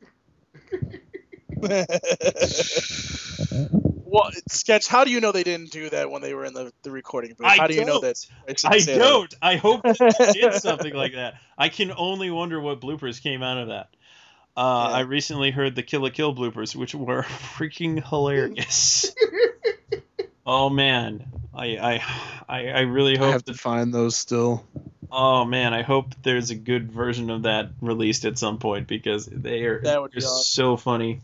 (laughs) well, sketch. How do you know they didn't do that when they were in the, the recording booth? I How do you know that? I didn't that? don't. I hope they did (laughs) something like that. I can only wonder what bloopers came out of that. Uh, Yeah. I recently heard the Kill la Kill bloopers, which were (laughs) freaking hilarious. oh man, I I I, I really I hope have to find those still. Oh man, I hope there's a good version of that released at some point because they are That would be just awesome. so funny.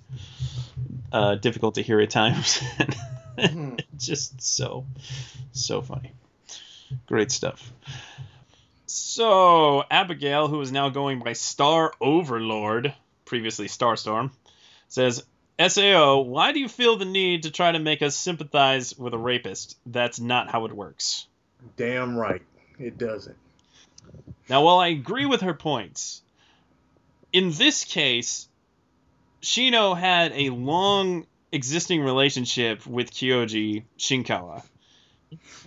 Uh, difficult to hear at times. (laughs) Mhm. just so so funny. Great stuff. So Abigail, who is now going by Star Overlord, previously Starstorm, says, "Sao, why do you feel the need to try to make us sympathize with a rapist? That's not how it works." Damn right. It doesn't. Now, while I agree with her points, in this case, Shino had a long existing relationship with Kyoji Shinkawa.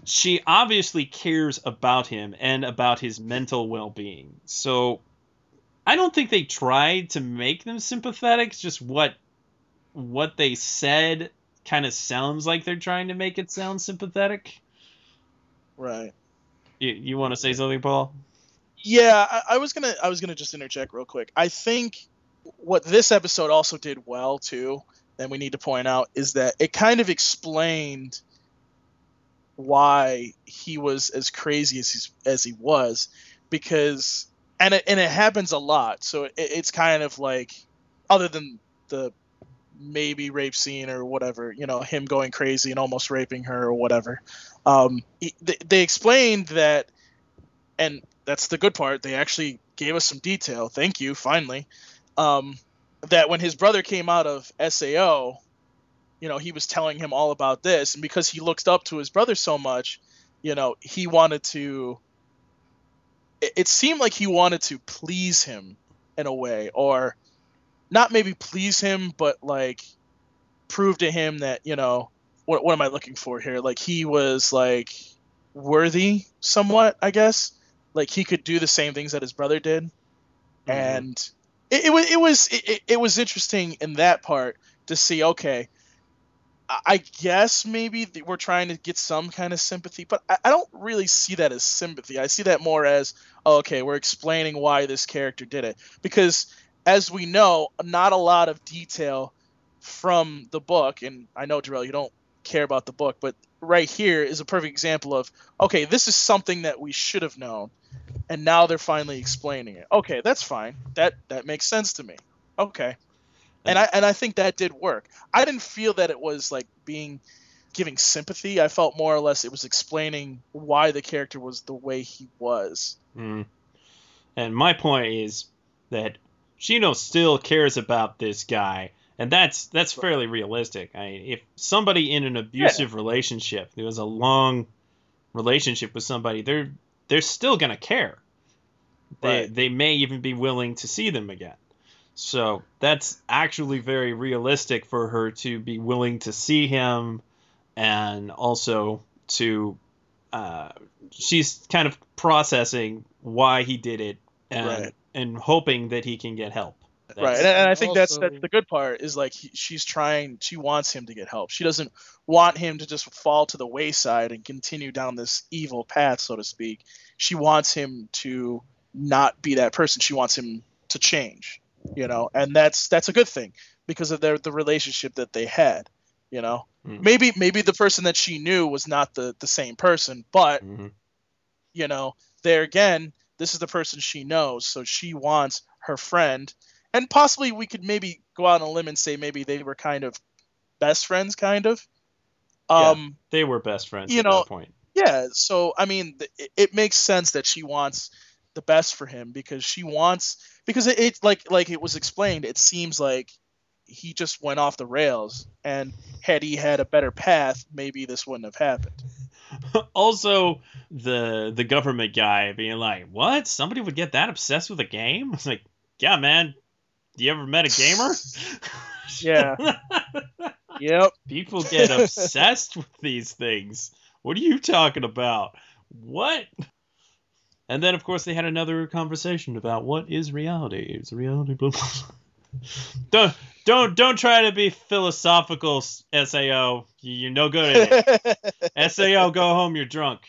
She obviously cares about him and about his mental well being. So I don't think they tried to make them sympathetic, it's just what what they said kind of sounds like they're trying to make it sound sympathetic. Right. You, you want to say something, Paul? Yeah, I, I was gonna I was gonna just interject real quick. I think what this episode also did well too, and we need to point out, is that it kind of explained why he was as crazy as he's, as he was, because and it and it happens a lot. So it, it's kind of like other than the maybe rape scene or whatever, you know, him going crazy and almost raping her or whatever. Um, they, they explained that, and that's the good part. They actually gave us some detail. Thank you, finally. Um, that when his brother came out of SAO, you know, he was telling him all about this, and because he looked up to his brother so much, you know, he wanted to. It, it seemed like he wanted to please him in a way, or not maybe please him, but like prove to him that you know what what am I looking for here? Like he was like worthy somewhat, I guess. Like he could do the same things that his brother did, mm-hmm. and it, it was it was it, it- was interesting in that part to see. Okay, I, guess maybe we're trying to get some kind of sympathy, but I, I don't really see that as sympathy. I see that more as oh, okay, we're explaining why this character did it because as we know, not a lot of detail from the book, and I know Darrell, you don't care about the book, but right here is a perfect example of okay, this is something that we should have known, and now they're finally explaining it. Okay, that's fine. That that makes sense to me. Okay, and I and I think that did work. I didn't feel that it was like being giving sympathy. I felt more or less it was explaining why the character was the way he was. Mm. And my point is that Shino still cares about this guy, and that's that's fairly realistic. I mean, if somebody in an abusive relationship, there was a long relationship with somebody, they're they're still gonna care. They Right. they may even be willing to see them again. So that's actually very realistic for her to be willing to see him, and also to uh, she's kind of processing why he did it and Right. And hoping that he can get help. right and, and i think that's also- that's the good part is like he, she's trying she wants him to get help she doesn't want him to just fall to the wayside and continue down this evil path so to speak she wants him to not be that person she wants him to change you know and that's that's a good thing because of their the relationship that they had you know Mm. maybe maybe the person that she knew was not the the same person but Mhm. you know, there again, this is the person she knows, so she wants her friend, and possibly we could maybe go out on a limb and say maybe they were kind of best friends, kind of. Yeah. Um, They were best friends You at know- that point. yeah. So I mean, th- it, it makes sense that she wants the best for him because she wants because it, it like like it was explained. It seems like he just went off the rails, and had he had a better path, maybe this wouldn't have happened. (laughs) also, the the government guy being like, "What? Somebody would get that obsessed with a game?" (laughs) It's like, "Yeah, man. Do You ever met a gamer?" (laughs) Yeah. Yep. People get obsessed with these things. What are you talking about? What? And then, of course, they had another conversation about what is reality. Is reality blah, blah, blah. Don't don't don't try to be philosophical, Sao. You're no good at it. (laughs) Sao, go home. You're drunk.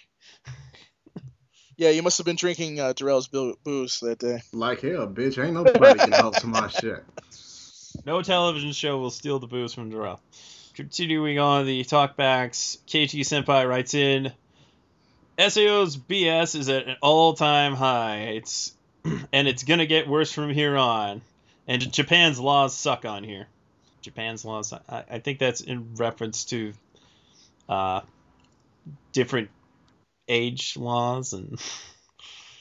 yeah, you must have been drinking uh, Darrell's boo- booze that day. Like hell, bitch. Ain't nobody can help to my shit. No television show will steal the booze from Darrell. Continuing on the talkbacks, KT Senpai writes in SAO's BS is at an all time high. It's (clears throat) and it's gonna get worse from here on. And Japan's laws suck on here. Japan's laws I, I think that's in reference to uh different age laws and (laughs)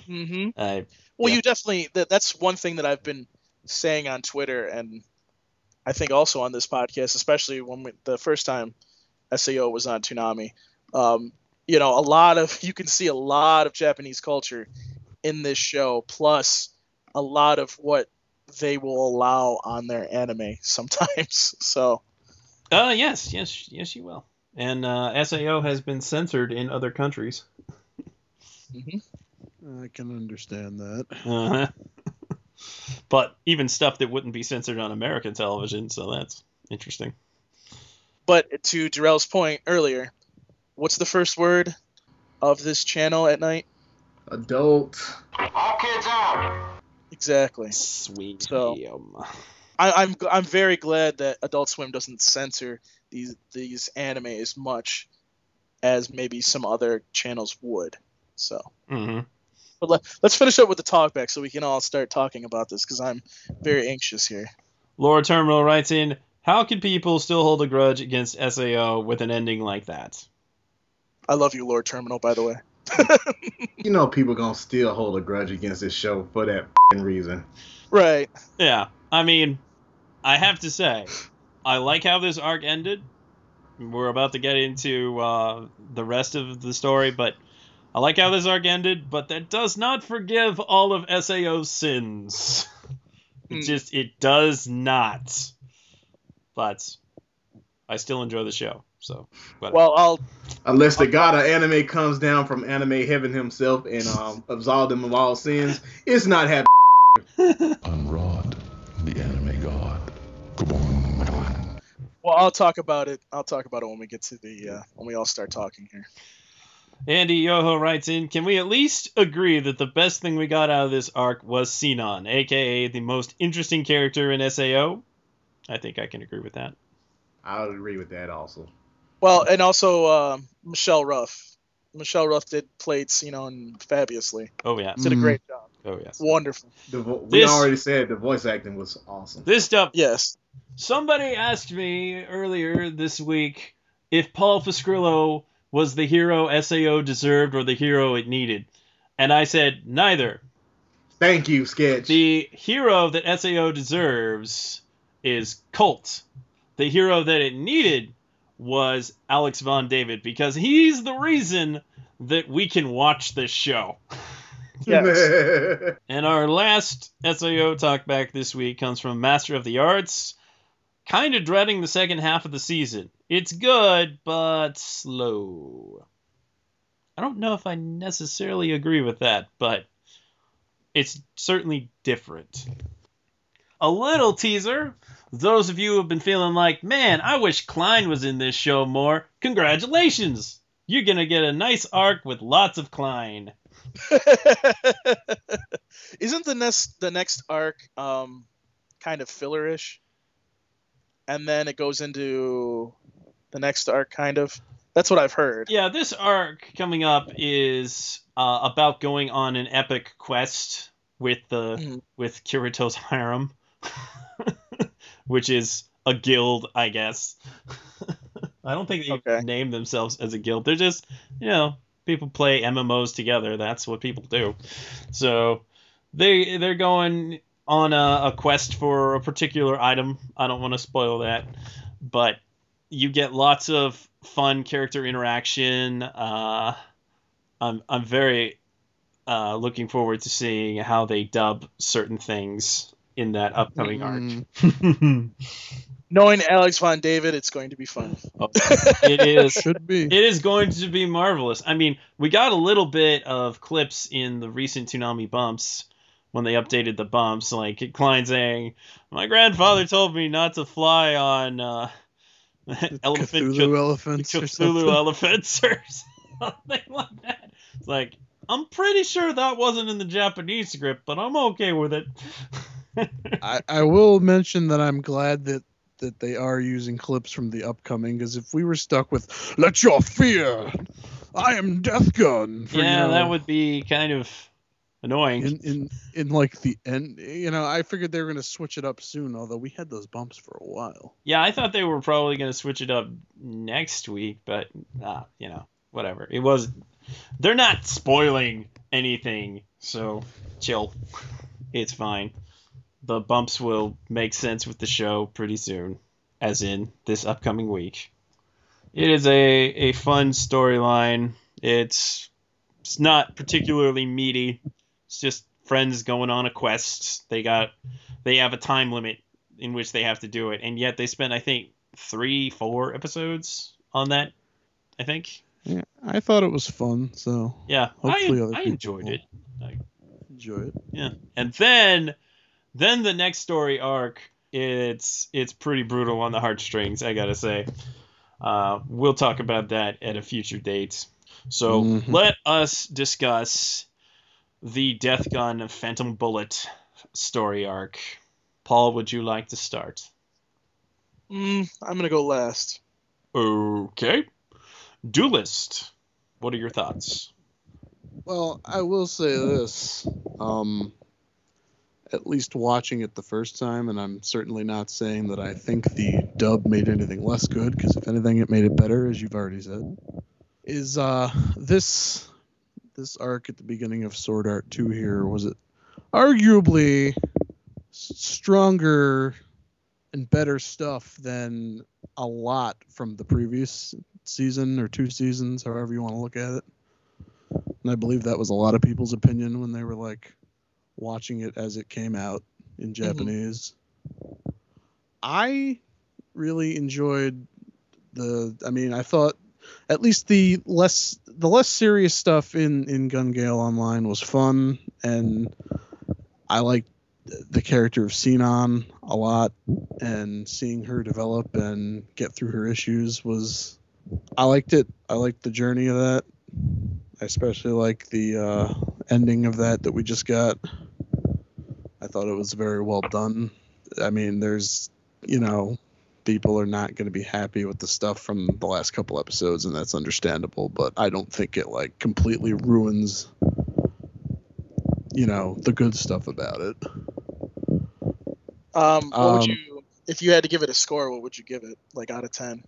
Mm-hmm. (laughs) uh, Well, Yeah. you definitely that, that's one thing that I've been saying on Twitter and I think also on this podcast, especially when we, the first time SAO was on Toonami. Um, you know, a lot of (laughs) you can see a lot of Japanese culture in this show, plus a lot of what they will allow on their anime sometimes. (laughs) So uh yes, yes, yes you will. And uh, SAO has been censored in other countries. I can understand that. Uh-huh. (laughs) but even stuff that wouldn't be censored on American television, so that's interesting. But to Darrell's point earlier, what's the first word of this channel at night? Adult. All kids out. Exactly. Sweet. So-. I, I'm I'm very glad that Adult Swim doesn't censor these these anime as much as maybe some other channels would. So, Mm-hmm. but let, let's finish up with the talkback so we can all start talking about this because I'm very anxious here. Lord Terminal writes in, "How can people still hold a grudge against SAO with an ending like that?" I love you, Lord Terminal, by the way. You know people gonna still hold a grudge against this show for that fing reason. Right. Yeah, I mean, I have to say, I like how this arc ended. We're about to get into uh, the rest of the story, but I like how this arc ended. But that does not forgive all of Sao's sins. It Hmm. just it does not. But I still enjoy the show. So, but Well, I'll Unless the god of anime comes down from anime heaven himself and um absolve them of all sins, it's not happening. (laughs) I'm Rod, the anime god. Come on. well I'll talk about it. I'll talk about it when we get to the uh, when we all start talking here. Andy Yoho writes in, can we at least agree that the best thing we got out of this arc was Sinon, aka the most interesting character in SAO? I think I can agree with that. I'll agree with that also. Well, and also uh, Michelle Ruff. Michelle Ruff did played Sinon fabulously. Oh yeah. Did a great job. Oh yes. Wonderful. The vo- we This- already said the voice acting was awesome. This stuff Yes. somebody asked me earlier this week if Paul Fascrillo was the hero SAO deserved or the hero it needed. And I said neither. Thank you, sketch. The hero that SAO deserves is Colt. The hero that it needed was Alex Von David because he's the reason that we can watch this show. (laughs) Yes. (laughs) And our last SAO talkback this week comes from Master of the Arts. Kind of dreading the second half of the season. It's good, but slow. I don't know if I necessarily agree with that, but it's certainly different. A little teaser. Those of you who have been feeling like, man, I wish Klein was in this show more, congratulations! You're gonna get a nice arc with lots of Klein. (laughs) Isn't the next the next arc um kind of fillerish? And then it goes into the next arc kind of. That's what I've heard. Yeah, this arc coming up is uh, about going on an epic quest with the Mhm. with Kirito's harem, (laughs) which is a guild, I guess. (laughs) I don't think they Okay. name themselves as a guild. They're just, you know, people play MMOs together. That's what people do. So they they're going on a, a quest for a particular item. I don't want to spoil that, but you get lots of fun character interaction. Uh, I'm I'm very uh, looking forward to seeing how they dub certain things in that upcoming Mm, arc. (laughs) Knowing Alex Von David, it's going to be fun. Oh, it is (laughs) should be. it is going to be marvelous. I mean, we got a little bit of clips in the recent Toonami bumps when they updated the bumps, like Klein saying, "My grandfather told me not to fly on uh, (laughs) elephant Cthulhu Cth- elephants or Cthulhu something. elephants or something like that." It's like I'm pretty sure that wasn't in the Japanese script, but I'm okay with it. (laughs) I, I will mention that I'm glad that that they are using clips from the upcoming because if we were stuck with "Let your fear, I am Death Gun," for, you yeah, know, that would be kind of annoying. in in in like the end. You know, I figured they were gonna switch it up soon. Although we had those bumps for a while. Yeah, I thought they were probably going to switch it up next week, but uh, you know, whatever. It was they're not spoiling anything, so chill. It's fine. The bumps will make sense with the show pretty soon, as in this upcoming week. It is a, a fun storyline. It's it's not particularly meaty. It's just friends going on a quest. They got they have a time limit in which they have to do it, and yet they spent I think three, four episodes on that. I think. Yeah, I thought it was fun. So Yeah, Hopefully I, other I people enjoyed it. enjoy it. Yeah, and then then the next story arc, it's it's pretty brutal on the heartstrings. I gotta say. Uh, we'll talk about that at a future date. So Mhm. let us discuss the Death Gun Phantom Bullet story arc. Paul, would you like to start? Mm, I'm gonna go last. Okay. Duelist. What are your thoughts? Well, I will say this. Um, at least watching it the first time, and I'm certainly not saying that I think the dub made anything less good, because if anything, it made it better, as you've already said. Is uh this this arc at the beginning of Sword Art 2 here was it arguably stronger and better stuff than a lot from the previous season or two seasons, however you want to look at it. And I believe that was a lot of people's opinion when they were like watching it as it came out in Japanese. I really enjoyed the I mean, I thought at least the less the less serious stuff in in Gun Gale Online was fun and I liked the character of Sinon a lot and seeing her develop and get through her issues was I liked it. I liked the journey of that. I especially like the uh, ending of that that we just got. I thought it was very well done. I mean, there's, you know, people are not going to be happy with the stuff from the last couple episodes, and that's understandable. But I don't think it like completely ruins, you know, the good stuff about it. Um, what would Um, you, if you had to give it a score, what would you give it? Like out of ten?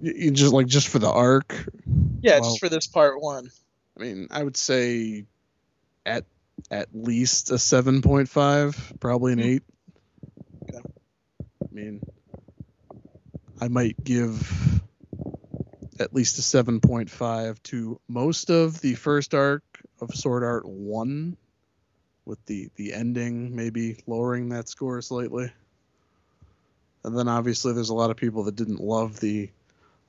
You, you just like just for the arc. Yeah, Well- just for this part one. I mean, I would say at at least a seven point five, probably an eight. Okay. I mean, I might give at least a seven point five to most of the first arc of Sword Art One, with the the ending maybe lowering that score slightly. And then obviously there's a lot of people that didn't love the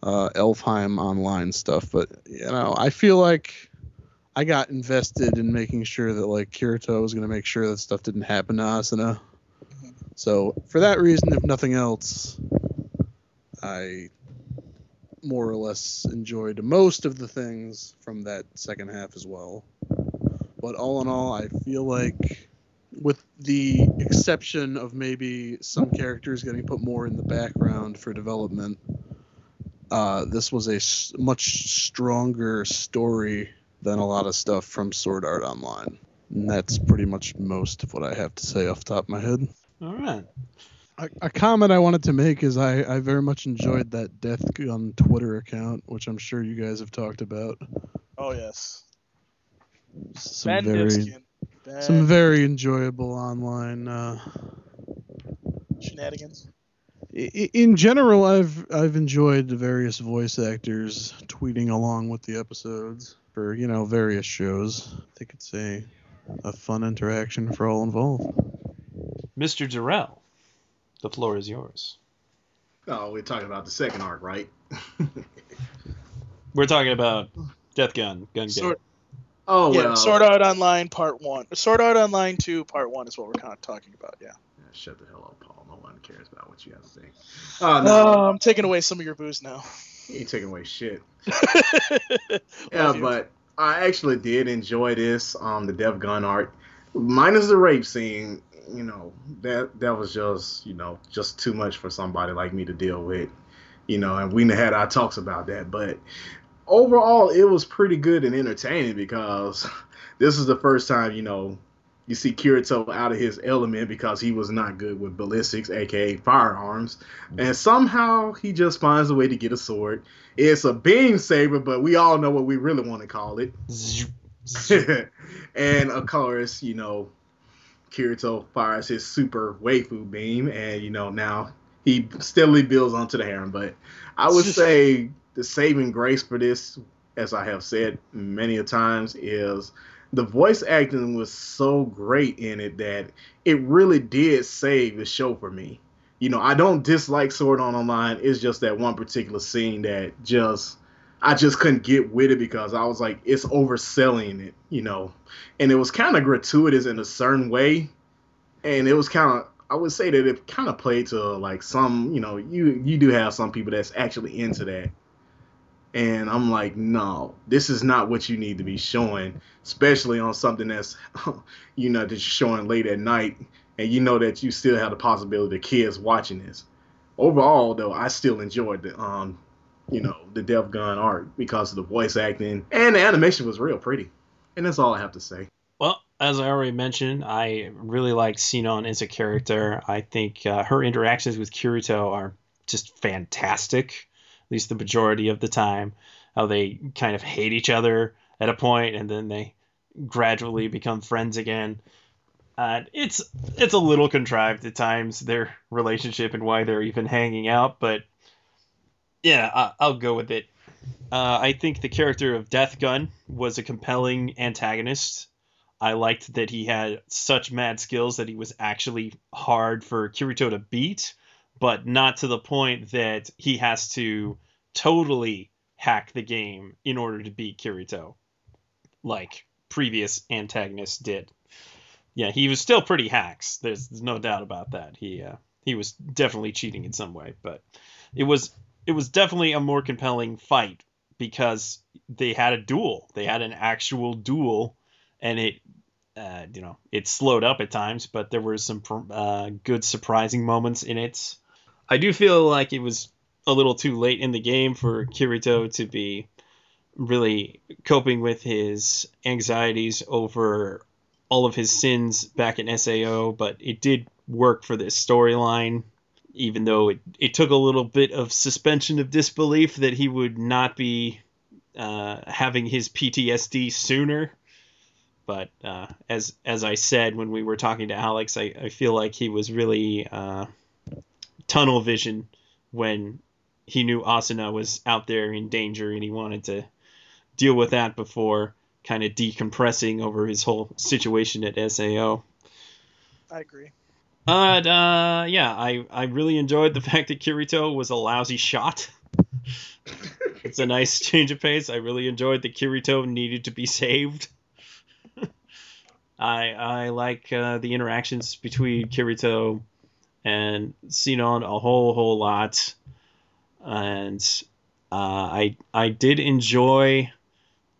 uh, Elfheim online stuff, but you know I feel like I got invested in making sure that like Kirito was gonna make sure that stuff didn't happen to Asuna. So for that reason, if nothing else, I more or less enjoyed most of the things from that second half as well. But all in all, I feel like with the exception of maybe some characters getting put more in the background for development, uh, this was a much stronger story than a lot of stuff from Sword Art Online. And that's pretty much most of what I have to say off the top of my head. All right. A, a comment I wanted to make is I, I very much enjoyed that Death Gun Twitter account, which I'm sure you guys have talked about. Oh yes. Some Ben very Ben some very enjoyable online. Uh, shenanigans. i- i- in general, I've I've enjoyed the various voice actors tweeting along with the episodes for you know various shows. I think it's a a fun interaction for all involved. Mr. Durrell, the floor is yours. Oh, we're talking about the second arc, right? We're talking about Death Gun, Gun Gale. Sword, oh, yeah, well. Sword Art Online Part One. Sword Art Online Two Part One is what we're kind of talking about. Yeah. Yeah, Shut the hell up, Paul. No one cares about what you have to say. Oh, no. Oh, I'm taking away some of your booze now. You ain't taking away shit. (laughs) Yeah, but I actually did enjoy this, um, the Death Gun art. Minus the rape scene, you know, that that was just, you know, just too much for somebody like me to deal with. You know, and we had our talks about that. But overall it was pretty good and entertaining because (laughs) this is the first time, you know, you see Kirito out of his element because he was not good with ballistics, aka firearms. And somehow he just finds a way to get a sword. It's a beam saber, but we all know what we really want to call it. (laughs) And of course, you know, Kirito fires his super waifu beam, and you know now he steadily builds onto the harem. But I would say the saving grace for this, as I have said many a times, is the voice acting was so great in it that it really did save the show for me. You know, I don't dislike Sword Art Online. It's just that one particular scene that just I just couldn't get with it because I was like, it's overselling it, you know, and it was kind of gratuitous in a certain way, and it was kind of I would say that it kind of played to like some, you know, you you do have some people that's actually into that, and I'm like, no, this is not what you need to be showing, especially on something that's, (laughs) you know, that you're showing late at night, and you know that you still have the possibility of kids watching this. Overall, though, I still enjoyed the um you know, the Death Gun art because of the voice acting and the animation was real pretty. And that's all I have to say. Well, as I already mentioned, I really like Sinon as a character. I think uh, her interactions with Kirito are just fantastic, at least the majority of the time. How they kind of hate each other at a point and then they gradually become friends again. Uh, it's it's a little contrived at times their relationship and why they're even hanging out, but yeah, I, I'll go with it. Uh, I think the character of Death Gun was a compelling antagonist. I liked that he had such mad skills that he was actually hard for Kirito to beat, but not to the point that he has to totally hack the game in order to beat Kirito, like previous antagonists did. Yeah, he was still pretty hacks. There's, there's no doubt about that. He uh, he was definitely cheating in some way, but it was it was definitely a more compelling fight because they had a duel. They had an actual duel, and it, uh, you know, it slowed up at times, but there were some uh, good surprising moments in it. I do feel like it was a little too late in the game for Kirito to be really coping with his anxieties over all of his sins back in SAO, but it did work for this storyline even though it, it took a little bit of suspension of disbelief that he would not be uh, having his PTSD sooner. But uh, as as I said when we were talking to Alex, I, I feel like he was really uh, tunnel vision when he knew Asuna was out there in danger and he wanted to deal with that before kind of decompressing over his whole situation at SAO. I agree. But uh, yeah, I, I really enjoyed the (laughs) fact that Kirito was a lousy shot. (laughs) it's a nice change of pace. I really enjoyed that Kirito needed to be saved. (laughs) I I like uh, the interactions between Kirito and Sinon a whole whole lot, and uh, I I did enjoy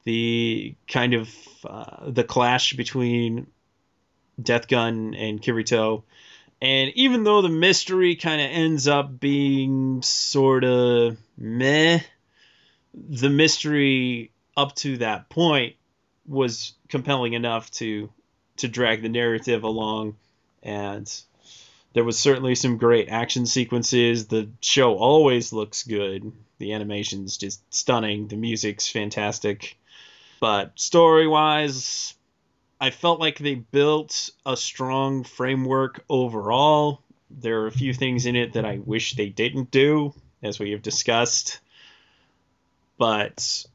the kind of uh, the clash between Death Gun and Kirito. And even though the mystery kind of ends up being sort of meh, the mystery up to that point was compelling enough to to drag the narrative along and There was certainly some great action sequences. The show always looks good. The animation's just stunning. The music's fantastic. But story wise, I felt like they built a strong framework overall. There are a few things in it that I wish they didn't do, as we have discussed. But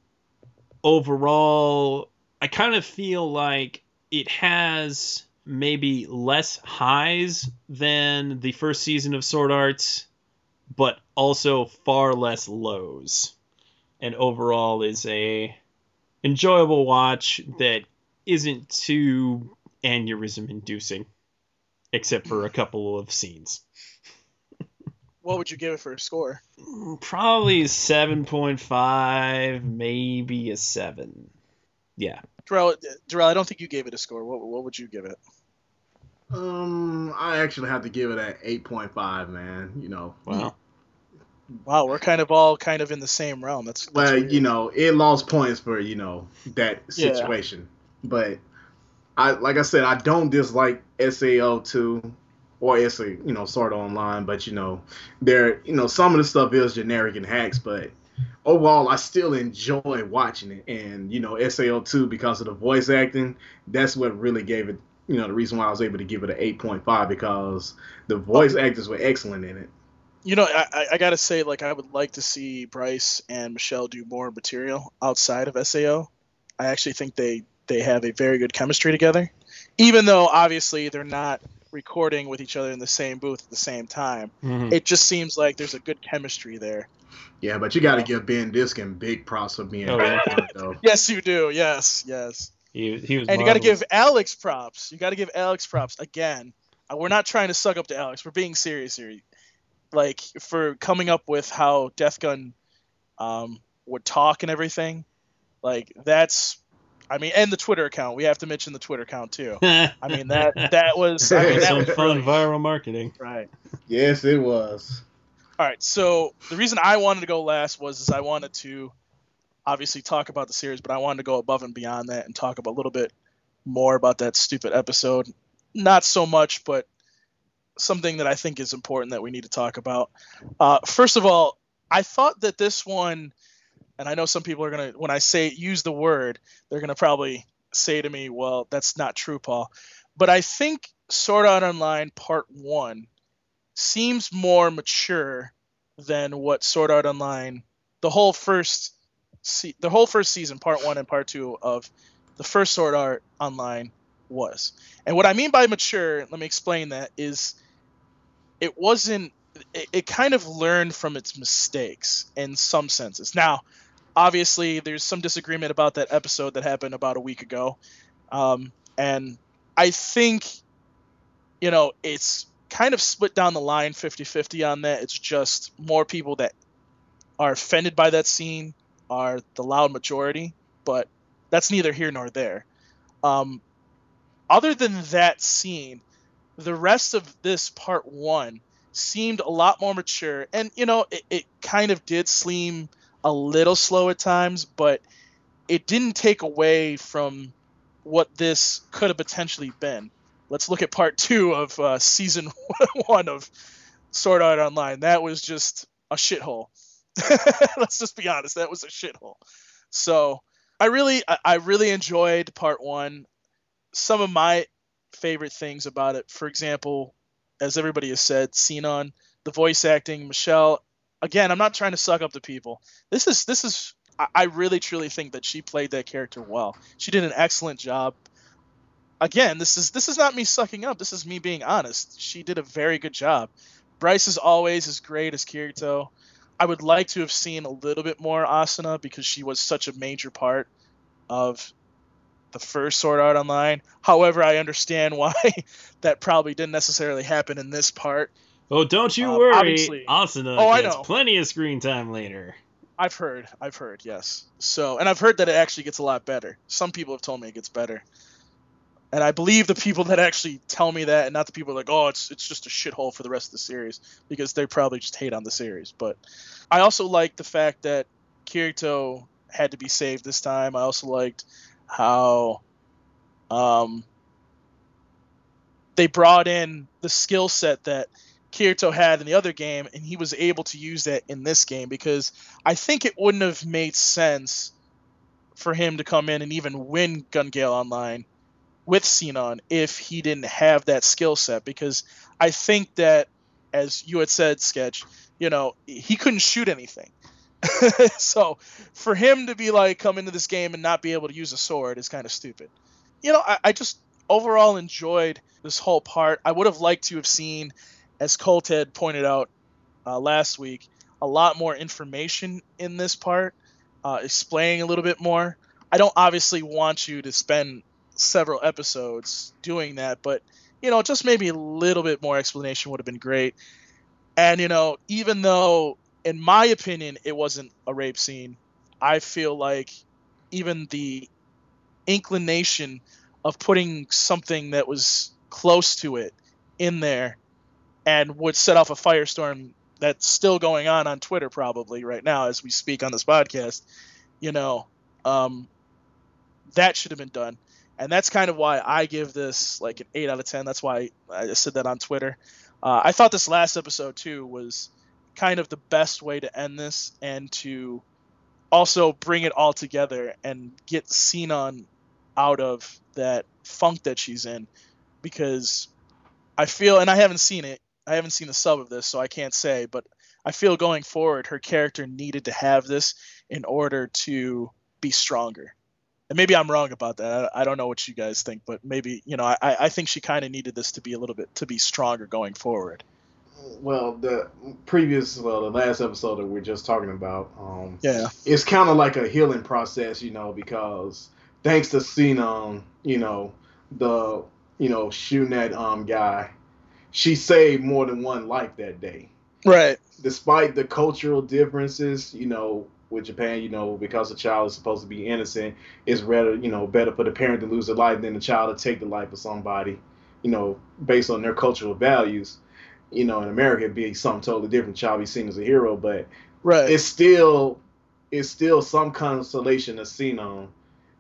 overall, I kind of feel like it has maybe less highs than the first season of Sword Arts, but also far less lows. And overall is a enjoyable watch that isn't too aneurysm inducing, except for a couple of scenes. What would you give it for a score? Probably 7.5, maybe a 7. Yeah. Darrell, Darrell, I don't think you gave it a score. What, what would you give it? Um, I actually have to give it an eight point five, man. You know, Wow. Wow, we're kind of all kind of in the same realm. That's, that's well, weird. you know, it lost points for you know that Yeah. situation, but I like I said, I don't dislike SAO two or SA, you know, sort of online, but you know, there, you know, some of the stuff is generic and hacks, but overall, I still enjoy watching it, and you know, SAO two because of the voice acting, that's what really gave it. You know, the reason why I was able to give it an eight point five because the voice actors were excellent in it. You know, I, I- I gotta say, like, I would like to see Bryce and Michelle do more material outside of SAO. I actually think they they have a very good chemistry together, even though obviously they're not recording with each other in the same booth at the same time. Mhm. It just seems like there's a good chemistry there. Yeah, but you got to give Ben Diskin big props for being Oh, yeah. though. (laughs) Yes, you do. Yes, yes. He, he was And you got to give Alex props. You got to give Alex props again. uh, We're not trying to suck up to Alex. We're being serious here. Like for coming up with how Death Gun um, would talk and everything. Like that's, I mean, and the Twitter account. We have to mention the Twitter account too. (laughs) I mean that that was I mean, that some was fun brilliant. viral marketing. right. Yes, it was. All right, so the reason I wanted to go last was is I wanted to obviously talk about the series, but I wanted to go above and beyond that and talk about a little bit more about that stupid episode. Not so much, but something that I think is important that we need to talk about. Uh, first of all, I thought that this one, and I know some people are gonna, when I say use the word, they're gonna probably say to me, "Well, that's not true, Paul." But I think Sword Art Online Part One seems more mature than what Sword Art Online, the whole first, se- the whole first season, Part One and Part Two of the first Sword Art Online was. And what I mean by mature, let me explain that is, it wasn't. It, it kind of learned from its mistakes in some senses. Now, obviously, there's some disagreement about that episode that happened about a week ago, um, and I think, you know, it's kind of split down the line 50-50 on that. It's just more people that are offended by that scene are the loud majority, but that's neither here nor there. Um, other than that scene, the rest of this part one seemed a lot more mature, and you know, it, it kind of did seem a little slow at times, but it didn't take away from what this could have potentially been. Let's look at part two of uh, season (laughs) one of Sword Art Online. That was just a shithole. (laughs) Let's just be honest. That was a shithole. So I really, I- really enjoyed part one. Some of my favorite things about it, for example, as everybody has said, Sinon, the voice acting, Michelle. Again, I'm not trying to suck up to people. This is this is. I- I really truly think that she played that character well. She did an excellent job again, this is this is not me sucking up. This is me being honest. She did a very good job. Bryce is always as great as Kirito. I would like to have seen a little bit more Asuna because she was such a major part of the first Sword Art Online. However, I understand why (laughs) that probably didn't necessarily happen in this part. Oh, don't you Uh, worry. Asuna Oh, gets plenty of screen time later. I've heard, I've heard, yes. So, and I've heard that it actually gets a lot better. Some people have told me it gets better, and I believe the people that actually tell me that, and not the people like, oh, it's it's just a shithole for the rest of the series, because they probably just hate on the series. But I also like the fact that Kirito had to be saved this time. I also liked how, um, they brought in the skill set that Kirito had in the other game, and he was able to use that in this game because I think it wouldn't have made sense for him to come in and even win Gun Gale Online with Sinon if he didn't have that skill set because I think that as you had said, Sketch, you know, he couldn't shoot anything. (laughs) so for him to be like come into this game and not be able to use a sword is kind of stupid. You know, I, I just overall enjoyed this whole part. I would have liked to have seen, as Colt had pointed out uh, last week, a lot more information in this part, uh, explaining a little bit more. I don't obviously want you to spend several episodes doing that, but you know, just maybe a little bit more explanation would have been great. And you know, even though in my opinion it wasn't a rape scene, I feel like even the inclination of putting something that was close to it in there and would set off a firestorm that's still going on on Twitter probably right now as we speak on this podcast, you know, um, that should have been done and that's kind of why I give this like an eight out of ten. That's why I said that on Twitter. Uh, I thought this last episode too was kind of the best way to end this and to also bring it all together and get Sinon out of that funk that she's in because I feel and I haven't seen it. I haven't seen the sub of this, so I can't say, but I feel going forward her character needed to have this in order to be stronger and maybe I'm wrong about that. I, I, don't know what you guys think, but maybe you know I, I think she kind of needed this to be a little bit to be stronger going forward. Well, the previous, well, the last episode that we are just talking about, um, yeah, it's kind of like a healing process, you know, because thanks to Sinon, you know, the you know shooting that um guy, she saved more than one life that day. Right. Despite the cultural differences, you know, with Japan, you know, because the child is supposed to be innocent, it's rather, you know, better for the parent to lose their life than the child to take the life of somebody, you know, based on their cultural values. You know, in America, it'd be something totally different. Child be seen as a hero, but right. it's still, it's still some consolation to Sinon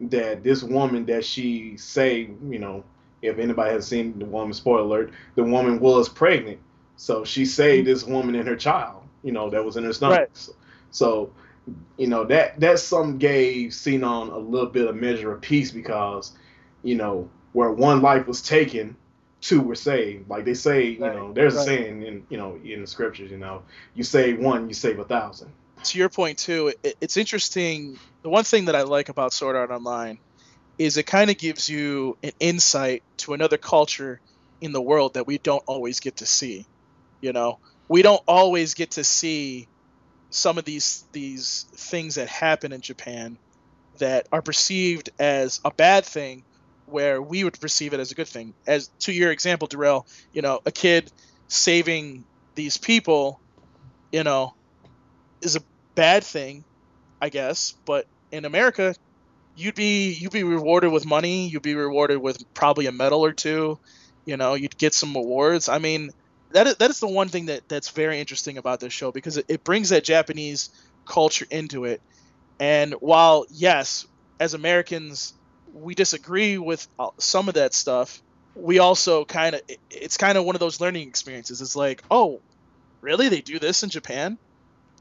that this woman that she say, you know, if anybody has seen the woman, spoiler alert, the woman was pregnant, so she saved mm-hmm. this woman and her child, you know, that was in her stomach. Right. So, so you know that that some gave Sinon a little bit of measure of peace because you know where one life was taken, two were saved. Like they say, you right, know, there's right. a saying in you know in the scriptures, you know, you save one, you save a thousand. To your point too, it, it's interesting. The one thing that I like about Sword Art Online is it kind of gives you an insight to another culture in the world that we don't always get to see. You know, we don't always get to see some of these these things that happen in Japan that are perceived as a bad thing where we would perceive it as a good thing. As to your example, Darrell, you know, a kid saving these people, you know, is a bad thing, I guess. But in America, you'd be you'd be rewarded with money. You'd be rewarded with probably a medal or two. You know, you'd get some awards. I mean, that is, that is the one thing that that's very interesting about this show because it, it brings that Japanese culture into it. And while yes, as Americans we disagree with uh, some of that stuff, we also kind of it's kind of one of those learning experiences. It's like, oh, really? They do this in Japan?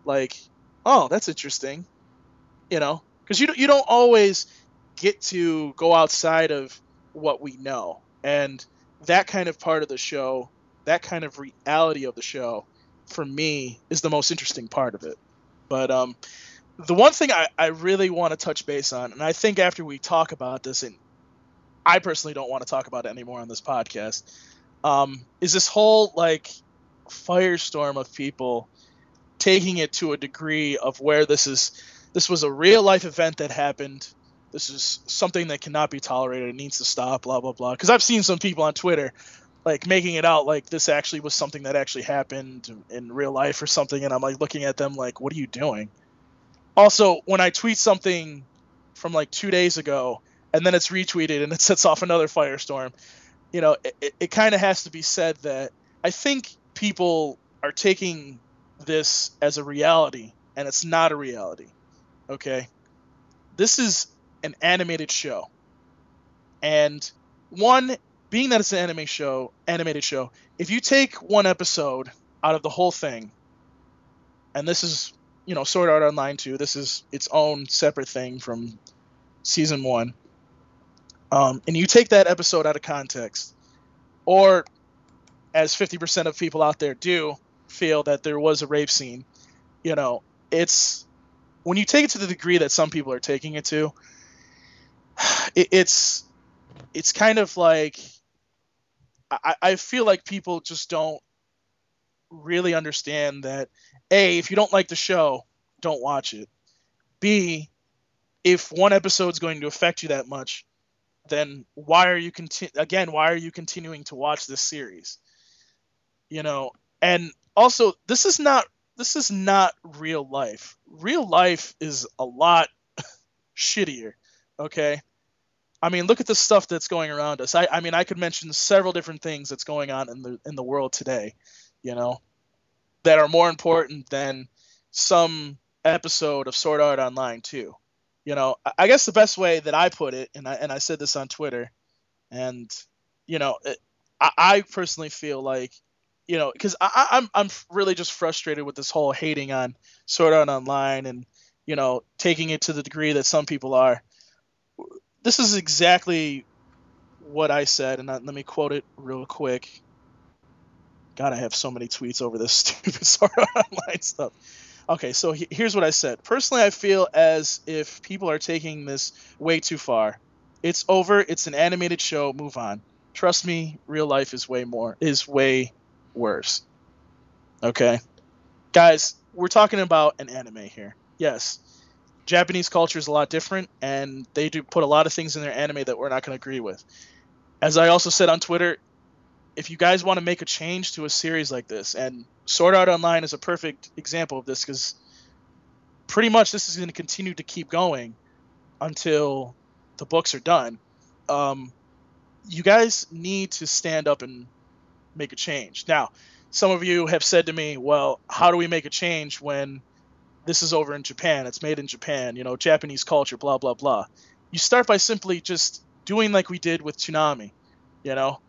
Like, oh, that's interesting. You know, because you you don't always get to go outside of what we know, and that kind of part of the show that kind of reality of the show for me is the most interesting part of it. But um, the one thing I, I really want to touch base on, and I think after we talk about this, and I personally don't want to talk about it anymore on this podcast, um, is this whole like firestorm of people taking it to a degree of where this is this was a real life event that happened. This is something that cannot be tolerated. It needs to stop. Blah blah blah. Because I've seen some people on Twitter like making it out like this actually was something that actually happened in real life or something and i'm like looking at them like what are you doing? Also when i tweet something from like two days ago and then it's retweeted and it (laughs) sets off another firestorm you know it, it kind of has to be said that i think people are taking this as a reality and it's not a reality okay? This is an animated show and one being that it's an anime show, animated show, if you take one episode out of the whole thing, and this is, you know, Sword Art Online 2, this is its own separate thing from season one, um, and you take that episode out of context, or as 50% of people out there do feel that there was a rape scene, you know, it's when you take it to the degree that some people are taking it to, (sighs) it, it's it's kind of like I, I feel like people just don't really understand that a if you don't like the show don't watch it. B if one episode's going to affect you that much then why are you conti- again why are you continuing to watch this series? You know and also this is not this is not real life. Real life is a lot (laughs) shittier okay I mean, look at the stuff that's going around us. I, I mean, I could mention several different things that's going on in the in the world today, you know, that are more important than some episode of Sword Art Online too. You know, I- guess the best way that I put it, and I and I said this on Twitter, and you know, it, I, I personally feel like, you know, because I'm I'm really just frustrated with this whole hating on Sword Art Online and you know taking it to the degree that some people are this is exactly what I said, and uh, let me quote it real quick. God, I have so many tweets over this (laughs) stupid Sword Art Online stuff. Okay, so he- here's what I said. Personally, I feel as if people are taking this way too far. It's over. It's an animated show. Move on. Trust me, real life is way more is way worse. Okay, guys, we're talking about an anime here. Yes, Japanese culture is a lot different, and they do put a lot of things in their anime that we're not going to agree with. As I also said on Twitter, if you guys want to make a change to a series like this, and Sword Art Online is a perfect example of this, because pretty much this is going to continue to keep going until the books are done. Um, you guys need to stand up and make a change. Now, some of you have said to me, well, how do we make a change when this is over in Japan. It's made in Japan, you know, Japanese culture, blah, blah, blah. You start by simply just doing like we did with Toonami, you know,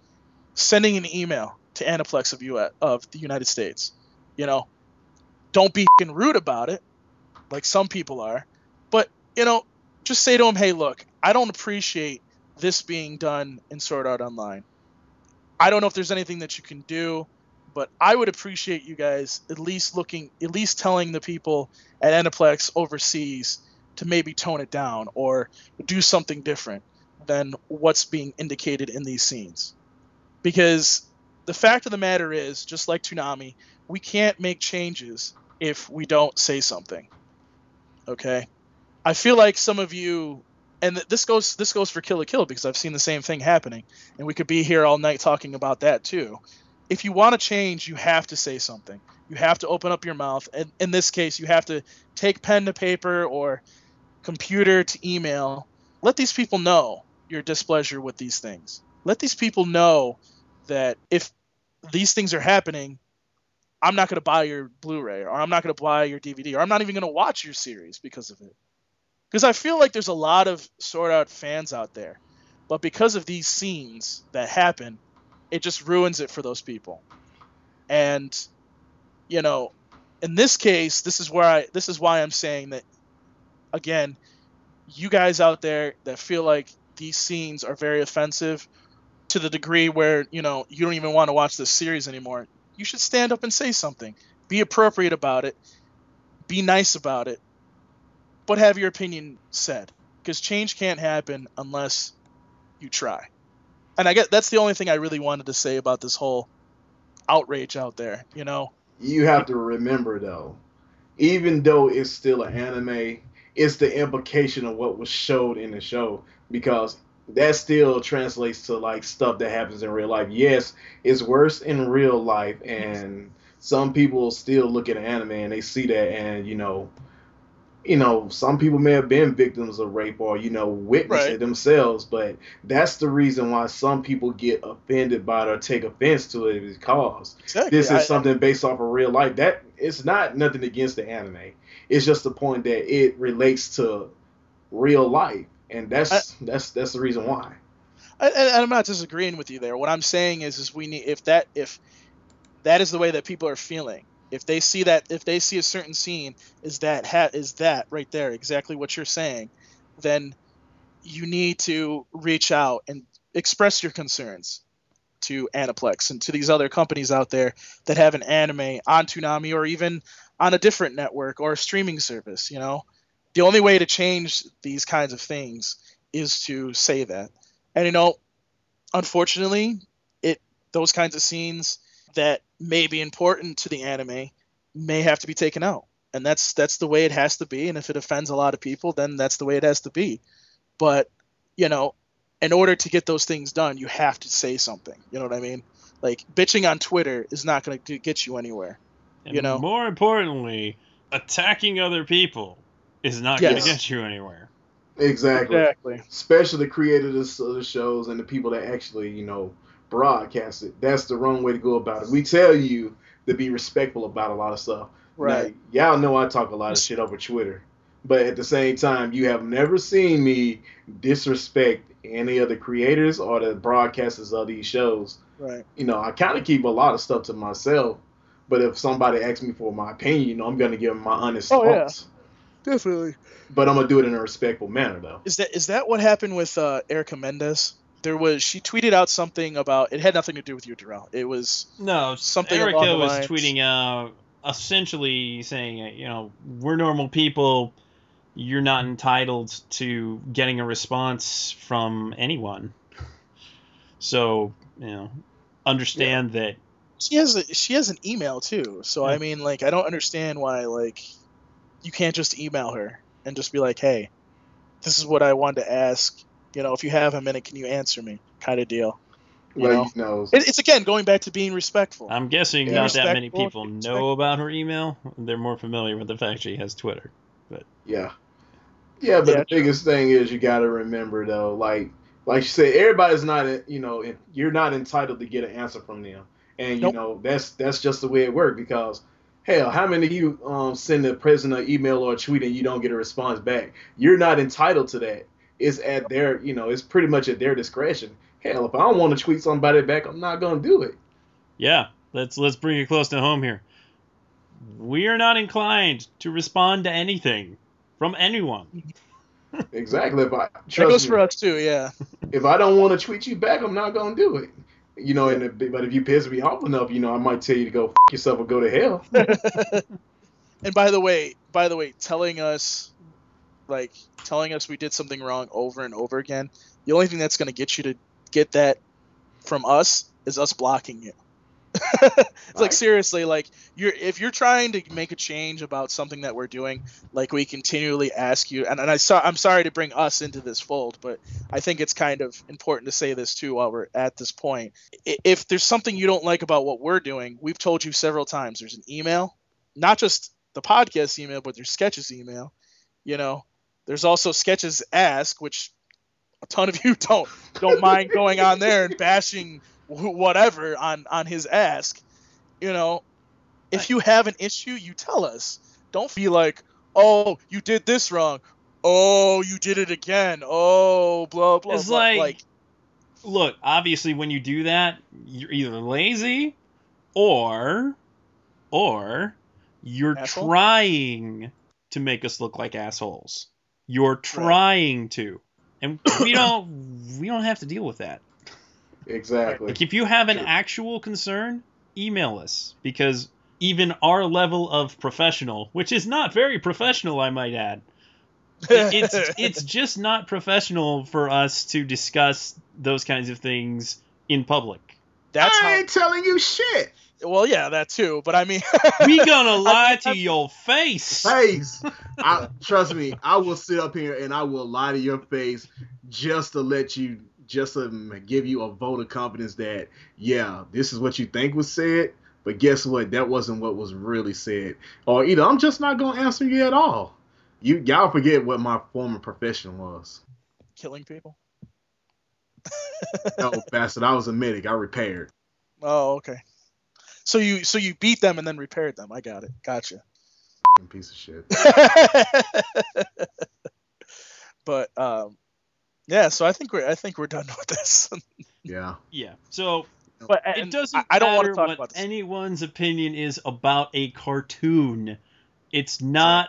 sending an email to Aniplex of, U- of the United States. You know, don't be rude about it, like some people are, but, you know, just say to them, hey, look, I don't appreciate this being done in Sword Art Online. I don't know if there's anything that you can do but I would appreciate you guys at least looking, at least telling the people at Aniplex overseas to maybe tone it down or do something different than what's being indicated in these scenes. Because the fact of the matter is, just like Toonami, we can't make changes if we don't say something. Okay? I feel like some of you and this goes this goes for Kill la Kill because I've seen the same thing happening and we could be here all night talking about that too if you want to change, you have to say something. You have to open up your mouth. And in this case, you have to take pen to paper or computer to email. Let these people know your displeasure with these things. Let these people know that if these things are happening, I'm not going to buy your Blu-ray or I'm not going to buy your DVD or I'm not even going to watch your series because of it. Because I feel like there's a lot of Sword Art fans out there, but because of these scenes that happen, it just ruins it for those people. And you know, in this case, this is where I this is why I'm saying that again, you guys out there that feel like these scenes are very offensive to the degree where, you know, you don't even want to watch this series anymore, you should stand up and say something. Be appropriate about it. Be nice about it. But have your opinion said because change can't happen unless you try and I get that's the only thing I really wanted to say about this whole outrage out there. You know, You have to remember though, even though it's still an anime, it's the implication of what was showed in the show because that still translates to like stuff that happens in real life. Yes, it's worse in real life, and some people still look at anime and they see that, and you know, you know, some people may have been victims of rape or you know witnessed Right. it themselves, but that's the reason why some people get offended by it or take offense to it because exactly. this is I- something based off of real life. That it's not nothing against the anime. It's just the point that it relates to real life, and that's that's that's the reason why. and I'm not disagreeing with you there. What I'm saying is, is we need if that if that is the way that people are feeling. If they see that, if they see a certain scene is that hat is that right there exactly what you're saying, then you need to reach out and express your concerns to Aniplex and to these other companies out there that have an anime on Toonami or even on a different network or a streaming service. You know, the only way to change these kinds of things is to say that. And you know, unfortunately, it those kinds of scenes that may be important to the anime may have to be taken out. And that's that's the way it has to be. And if it offends a lot of people, then that's the way it has to be. But, you know, in order to get those things done, you have to say something. You know what I mean? Like bitching on Twitter is not going to get you anywhere. And You know? more importantly, attacking other people is not going to get you anywhere. Exactly. Exactly. Especially the creators of the shows and the people that actually, you know, broadcast it. That's the wrong way to go about it. We tell you to be respectful about a lot of stuff. Right. Now, y'all know I talk a lot of shit over Twitter. But at the same time, you have never seen me disrespect any of the creators or the broadcasters of these shows. Right. You know, I kind of keep a lot of stuff to myself. But if somebody asks me for my opinion, you know, I'm going to give them my honest Oh, yeah. thoughts. Definitely. But I'm going to do it in a respectful manner, though. Is that is that what happened with uh, Erica Mendez? There was she tweeted out something about it had nothing to do with you, Darrell. It was No, Something Erica was tweeting out essentially saying, you know, we're normal people. You're not entitled to getting a response from anyone. So, you know, understand that she has a, she has an email too. So I mean, like, I don't understand why like you can't just email her and just be like, hey, this is what I wanted to ask. You know, if you have a minute, can you answer me? Kind of deal. You Well, know, you it, it's again going back to being respectful. I'm guessing Yeah. not that many people know about her email. They're more familiar with the fact she has Twitter. But yeah. Yeah, but Yeah, the true. biggest thing is you got to remember though, like like you said, everybody's not, you know, you're not entitled to get an answer from them, and you know that's that's just the way it works. Because hell, how many of you um, send the president an email or a tweet and you don't get a response back? You're not entitled to that. It's at their, you know, it's pretty much at their discretion. Hell, if I don't want to tweet somebody back, I'm not gonna do it. Yeah, let's let's bring it close to home here. We are not inclined to respond to anything from anyone. (laughs) Exactly. If I that trust goes me, for us too. Yeah. (laughs) if I don't want to tweet you back, I'm not gonna do it. You know, and if, but if you piss me off enough, you know, I might tell you to go f- yourself or go to hell. (laughs) And by the way, by the way, telling us like telling us we did something wrong over and over again, the only thing that's going to get you to get that from us is us blocking you. (laughs) it's like seriously, like you're if you're trying to make a change about something that we're doing, like we continually ask you, and, and I saw I'm sorry to bring us into this fold, but I think it's kind of important to say this too while we're at this point. If there's something you don't like about what we're doing, we've told you several times. There's an email, not just the podcast email, but there's sketches email. You know, there's also sketches ask, which a ton of you (laughs) don't don't mind going on there and bashing whatever on on his ask. You know, if you have an issue, you tell us. Don't be like, oh, you did this wrong. Oh, you did it again. Oh, blah blah. It's blah. like, look, obviously when you do that, you're either lazy or or you're Asshole? trying to make us look like assholes. You're trying to. And we don't we don't have to deal with that. Exactly. Like if you have an True. actual concern, email us because even our level of professional, which is not very professional, I might add, it- it's (laughs) it's just not professional for us to discuss those kinds of things in public. that's I how. ain't telling you shit. Well, yeah, that too. But I mean, (laughs) We gonna (laughs) lie to I'm- your face. Face. (laughs) I, trust me, I will sit up here and I will lie to your face just to let you, just to give you a vote of confidence that, yeah, this is what you think was said, but guess what? That wasn't what was really said. Or either I'm just not gonna answer you at all. You y'all forget what my former profession was. killing people. No, bastard, I was a medic. I repaired. Oh, okay. So you so you beat them and then repaired them. I got it. Gotcha. Piece of shit. (laughs) but um, Yeah, so I think we're I think we're done (laughs) with this. Yeah. Yeah. So but it doesn't I, I don't want matter to talk what about anyone's opinion is about a cartoon. It's not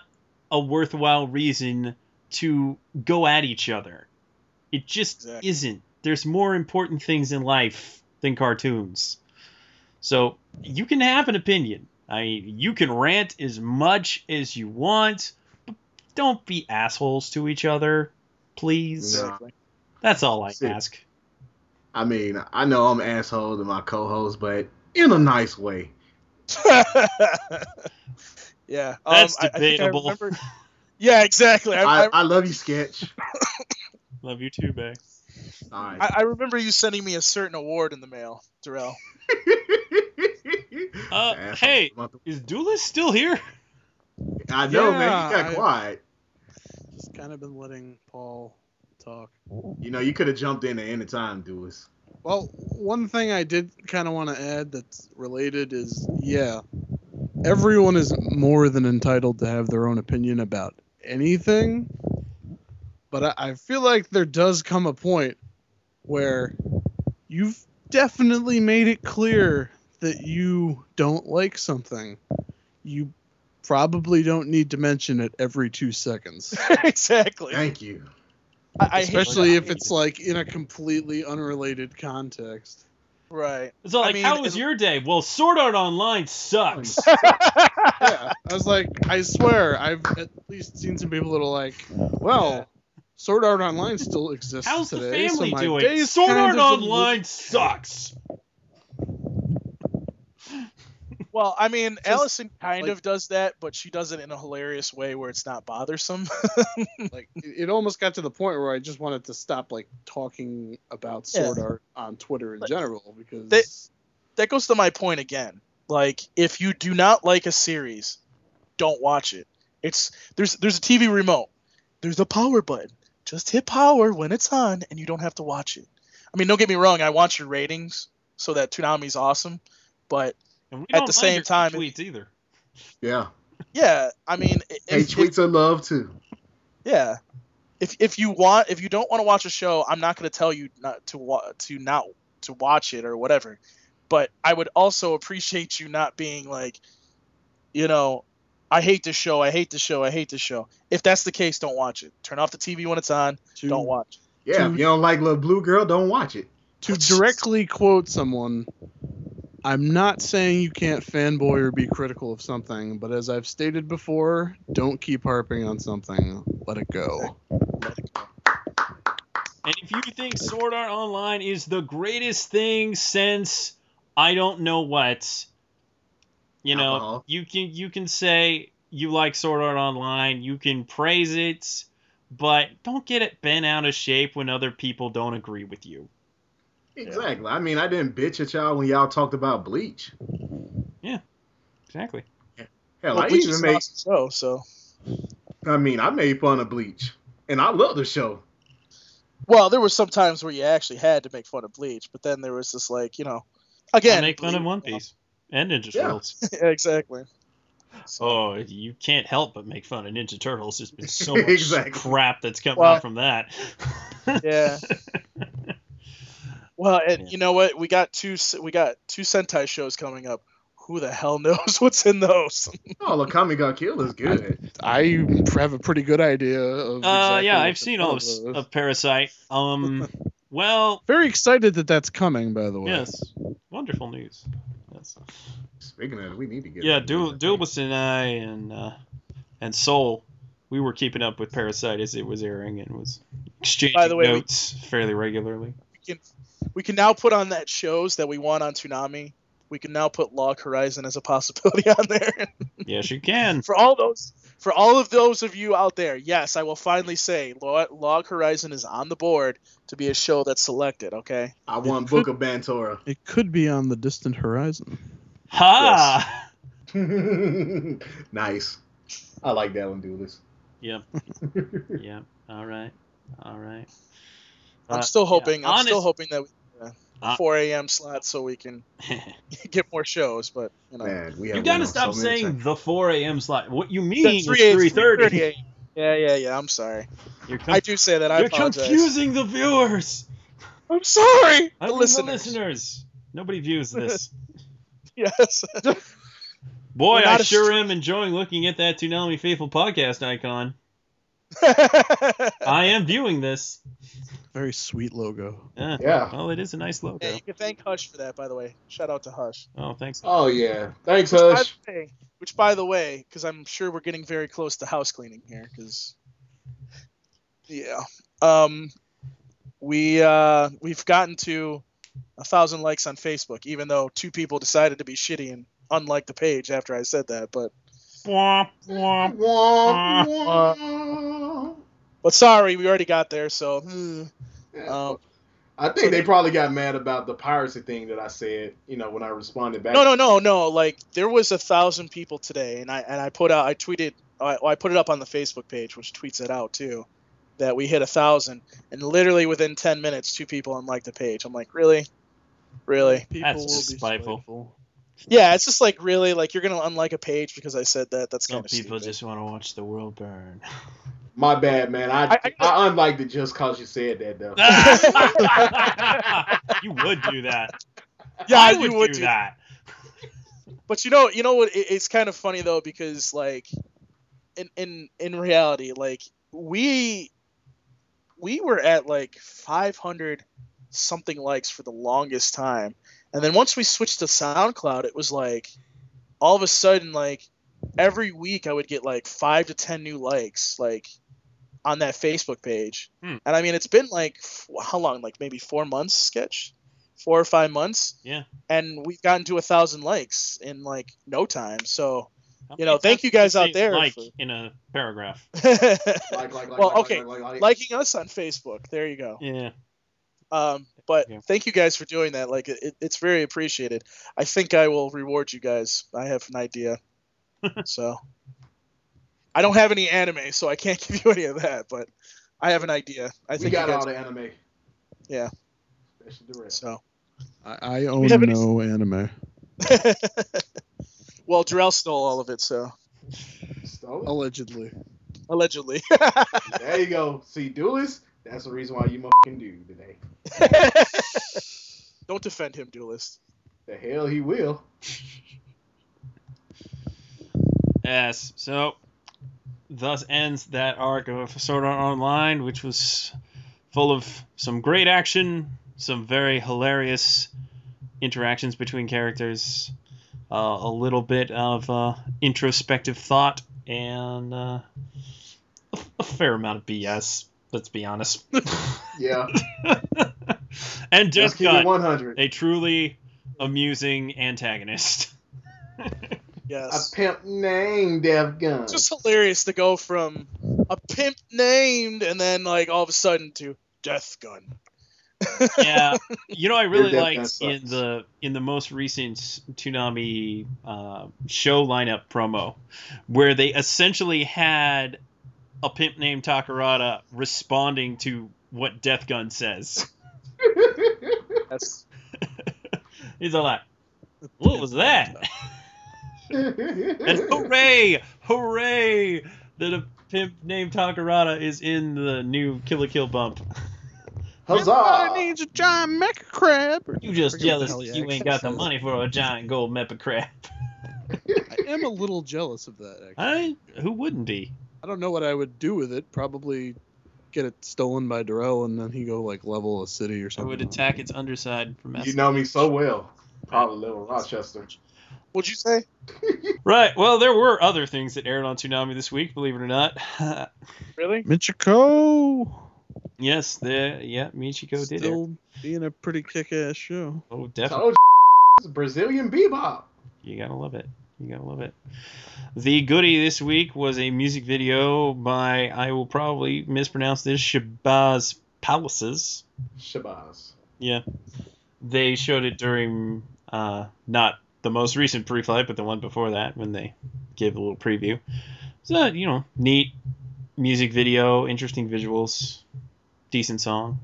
a worthwhile reason to go at each other. It just Exactly. isn't. There's more important things in life than cartoons. So you can have an opinion. I mean, you can rant as much as you want, but don't be assholes to each other, please. No. That's all I Sit. ask. I mean, I know I'm an asshole to my co-host, but in a nice way. (laughs) yeah, That's um, I- I I debatable. remember- yeah, exactly. I, I, I, I love you, Sketch. (laughs) Love you too, Bay. All right. I, I remember you sending me a certain award in the mail, Darrell. (laughs) (laughs) Uh, hey, is Duelist still here? I know, man. Yeah, You got I- quiet. Just kind of been letting Paul talk. You know, you could have jumped in at any time, Duelist. Well, one thing I did kind of want to add that's related is yeah, everyone is more than entitled to have their own opinion about anything. But I, I feel like there does come a point where you've definitely made it clear that you don't like something. You probably don't need to mention it every two seconds. (laughs) exactly. Thank you. I, I Especially that. if it's like in a completely unrelated context. right. So, I like, mean, how was your day? Well, Sword Art Online sucks. (laughs) yeah, I was like, I swear, I've at least seen some people that are like, well, Sword Art Online still exists How's the family so my doing? day's Sword Art of a Online sucks. Well, I mean, Just, Allison kind like- of does that, but she does it in a hilarious way where it's not bothersome. (laughs) like it almost got to the point where I just wanted to stop like talking about Yeah. Sword Art on Twitter in general because they- that goes to my point again. Like, if you do not like a series, don't watch it. It's there's there's a TV remote. There's a power button. Just hit power when it's on, and you don't have to watch it. I mean, don't get me wrong. I want your ratings so that Toonami's awesome, but At don't the same your time, tweets either. Yeah. yeah, I mean, if, Hey, if- tweets of love too. Yeah. If if you want if you don't want to watch a show, I'm not going to tell you not to wa- to not to watch it or whatever. But I would also appreciate you not being like, you know, I hate this show, I hate this show, I hate this show. If that's the case, don't watch it. Turn off the TV when it's on. to, Don't watch. Yeah, To- if you don't like Little Blue Girl, don't watch it. to directly quote someone. I'm not saying you can't fanboy or be critical of something, but as I've stated before, don't keep harping on something. Let it go. And if you think Sword Art Online is the greatest thing since I don't know what, you know, Alcohol. you can you can say you like Sword Art Online, you can praise it, but don't get it bent out of shape when other people don't agree with you. Exactly. I mean, I didn't bitch at y'all when y'all talked about Bleach. Yeah, exactly. Hell, Well, I Bleach even is made. awesome show, so I mean, I made fun of Bleach, and I love the show. well, there were some times where you actually had to make fun of Bleach, but then there was this like, you know, I again, make fun of One Piece and Ninja Turtles. (laughs) Yeah, exactly. Oh, you can't help but make fun of Ninja Turtles. There's been so (laughs) much Exactly. crap that's come Well- out from that. (laughs) Yeah. Well, and Yeah. you know what? We got two we got two Sentai shows coming up. Who the hell knows (laughs) what's in those? (laughs) Oh, Akame ga Kill is good. I have a pretty good idea of. Uh, yeah, I've seen front all of of, Parasyte. Um, (laughs) well, Very excited that that's coming, by the way. yes, wonderful news. Yes. Speaking of, we need to get. Yeah, that Dual, news, I think. Duelist and I and uh, and Soul, we were keeping up with Parasyte as it was airing and was exchanging By the way, we- notes fairly regularly. We can we can now put on that shows that we want on Toonami. We can now put Log Horizon as a possibility (laughs) on there. Yes, you can. for all those for all of those of you out there, yes, I will finally say Lo- Log Horizon is on the board to be a show that's selected. Okay. I want Book of Bantorra. It could be on the distant horizon. Ha! (laughs) nice. I like that one, Duelist. Yep. (laughs) Yep. All right. All right. I'm Uh, still yeah, hoping. I'm still hoping that we, uh, Uh, 4 a.m. slot so we can (laughs) (laughs) get more shows. But you know, Man, we have you gotta stop so saying times. the 4 a.m. slot. What you mean is 3 a.m. 3:30. 3:30 a.m. Yeah, yeah, yeah. I'm sorry. You're, I do say that. I you're apologize. confusing the viewers. I'm sorry. I The mean listeners. the listeners. Nobody views this. (laughs) Yes. Boy, I sure str- am enjoying looking at that Toonami Faithful podcast icon. I am viewing this. Very sweet logo. Yeah. Yeah. Well, it is a nice logo. yeah, you can thank Hush for that, by the way. Shout out to Hush. Oh, thanks. Oh yeah. Thanks, Which, Hush. the way- Which, by the way, because I'm sure we're getting very close to house cleaning here, because yeah, um, we uh, we've gotten to a thousand likes on Facebook, even though two people decided to be shitty and unlike the page after I said that. But Womp, womp. Wah, wah. But sorry, we already got there. So hmm. Yeah. um, I think they probably got mad about the piracy thing that I said. You know, when I responded back. no, no, no, no. Like there was a thousand people today, and I and I put out, I tweeted, I, I put it up on the Facebook page, which tweets it out too, that we hit a thousand, and literally within ten minutes, two people unliked the page. I'm like, really, really? People That's will just be spiteful. spiteful. Yeah, it's just like really, like you're gonna unlike a page because I said that. That's Some kind of people stupid. just want to watch the world burn. My bad, man. I I- I, I- unliked it just cause you said that though. (laughs) you would do that. Yeah, I you would, would do do that. But you know, you know what? It, it's kind of funny though because like, in in in reality, like we we were at like 500 something likes for the longest time, and then once we switched to SoundCloud, it was like all of a sudden like every week I would get like five to ten new likes like on that Facebook page, Hmm. and I mean it's been like f- how long? Like maybe four months, sketch, four or five months Yeah. and we've gotten to a thousand likes in like no time. So, You know, thank you guys out there Like for- in a paragraph. (laughs) Like, like, like, Well, like, okay, like, like, like. liking us on Facebook. There you go. Yeah. Um, but Yeah. thank you guys for doing that. Like, it, it's very appreciated. I think I will reward you guys. I have an idea. (laughs) so, I don't have any anime, so I can't (laughs) give you any of that. But I have an idea. I we think got you all guys. the anime. Yeah. Especially the rest. So, I, I own have any- no anime. (laughs) well, Darrell stole all of it, so Stole it? Allegedly. allegedly. There you go. See, duelist. That's the reason why you fucking do today. (laughs) don't defend him, duelist. The hell he will. (laughs) Yes. So, thus ends that arc of Sword Art Online, which was full of some great action, some very hilarious interactions between characters, uh, a little bit of uh, introspective thought, and uh, a, a fair amount of BS. Let's be honest. Yeah. (laughs) and Death keep it Gun, 100. a truly amusing antagonist. (laughs) Yes. A pimp named Death Gun. It's just hilarious to go from a pimp named and then like all of a sudden to death gun. (laughs) yeah, you know, I really Death Gun liked in the in the most recent Toonami uh, show lineup promo, where they essentially had a pimp named Takarada responding to what Death Gun says. That's He's all like, "What was that?" (laughs) and hooray, hooray that a pimp named Takarada is in the new Kill la Kill bump. Huzzah! needs a giant mecha crab. You just forget jealous hell he you ain't got the money for a giant gold mecha crab. I am a little jealous of that. Actually. I who wouldn't be? I don't know what I would do with it. Probably get it stolen by Darrell and then he go like level a city or something. I would attack its underside for You know me so well. Probably little Rochester. what'd you say? (laughs) Right. Well, there were other things that aired on Toonami this week, believe it or not. (laughs) Really? Michiko. yes, the yeah, Michiko did air. Still being a pretty kick-ass show. Oh, definitely. Told you, it's (laughs) Brazilian bebop. You gotta love it. You gotta love it. The goodie this week was a music video by I will probably mispronounce this Shabazz Palaces. Shabazz. Yeah. They showed it during uh, not the most recent pre-flight, but the one before that when they gave a little preview. So you know, neat music video, interesting visuals, decent song.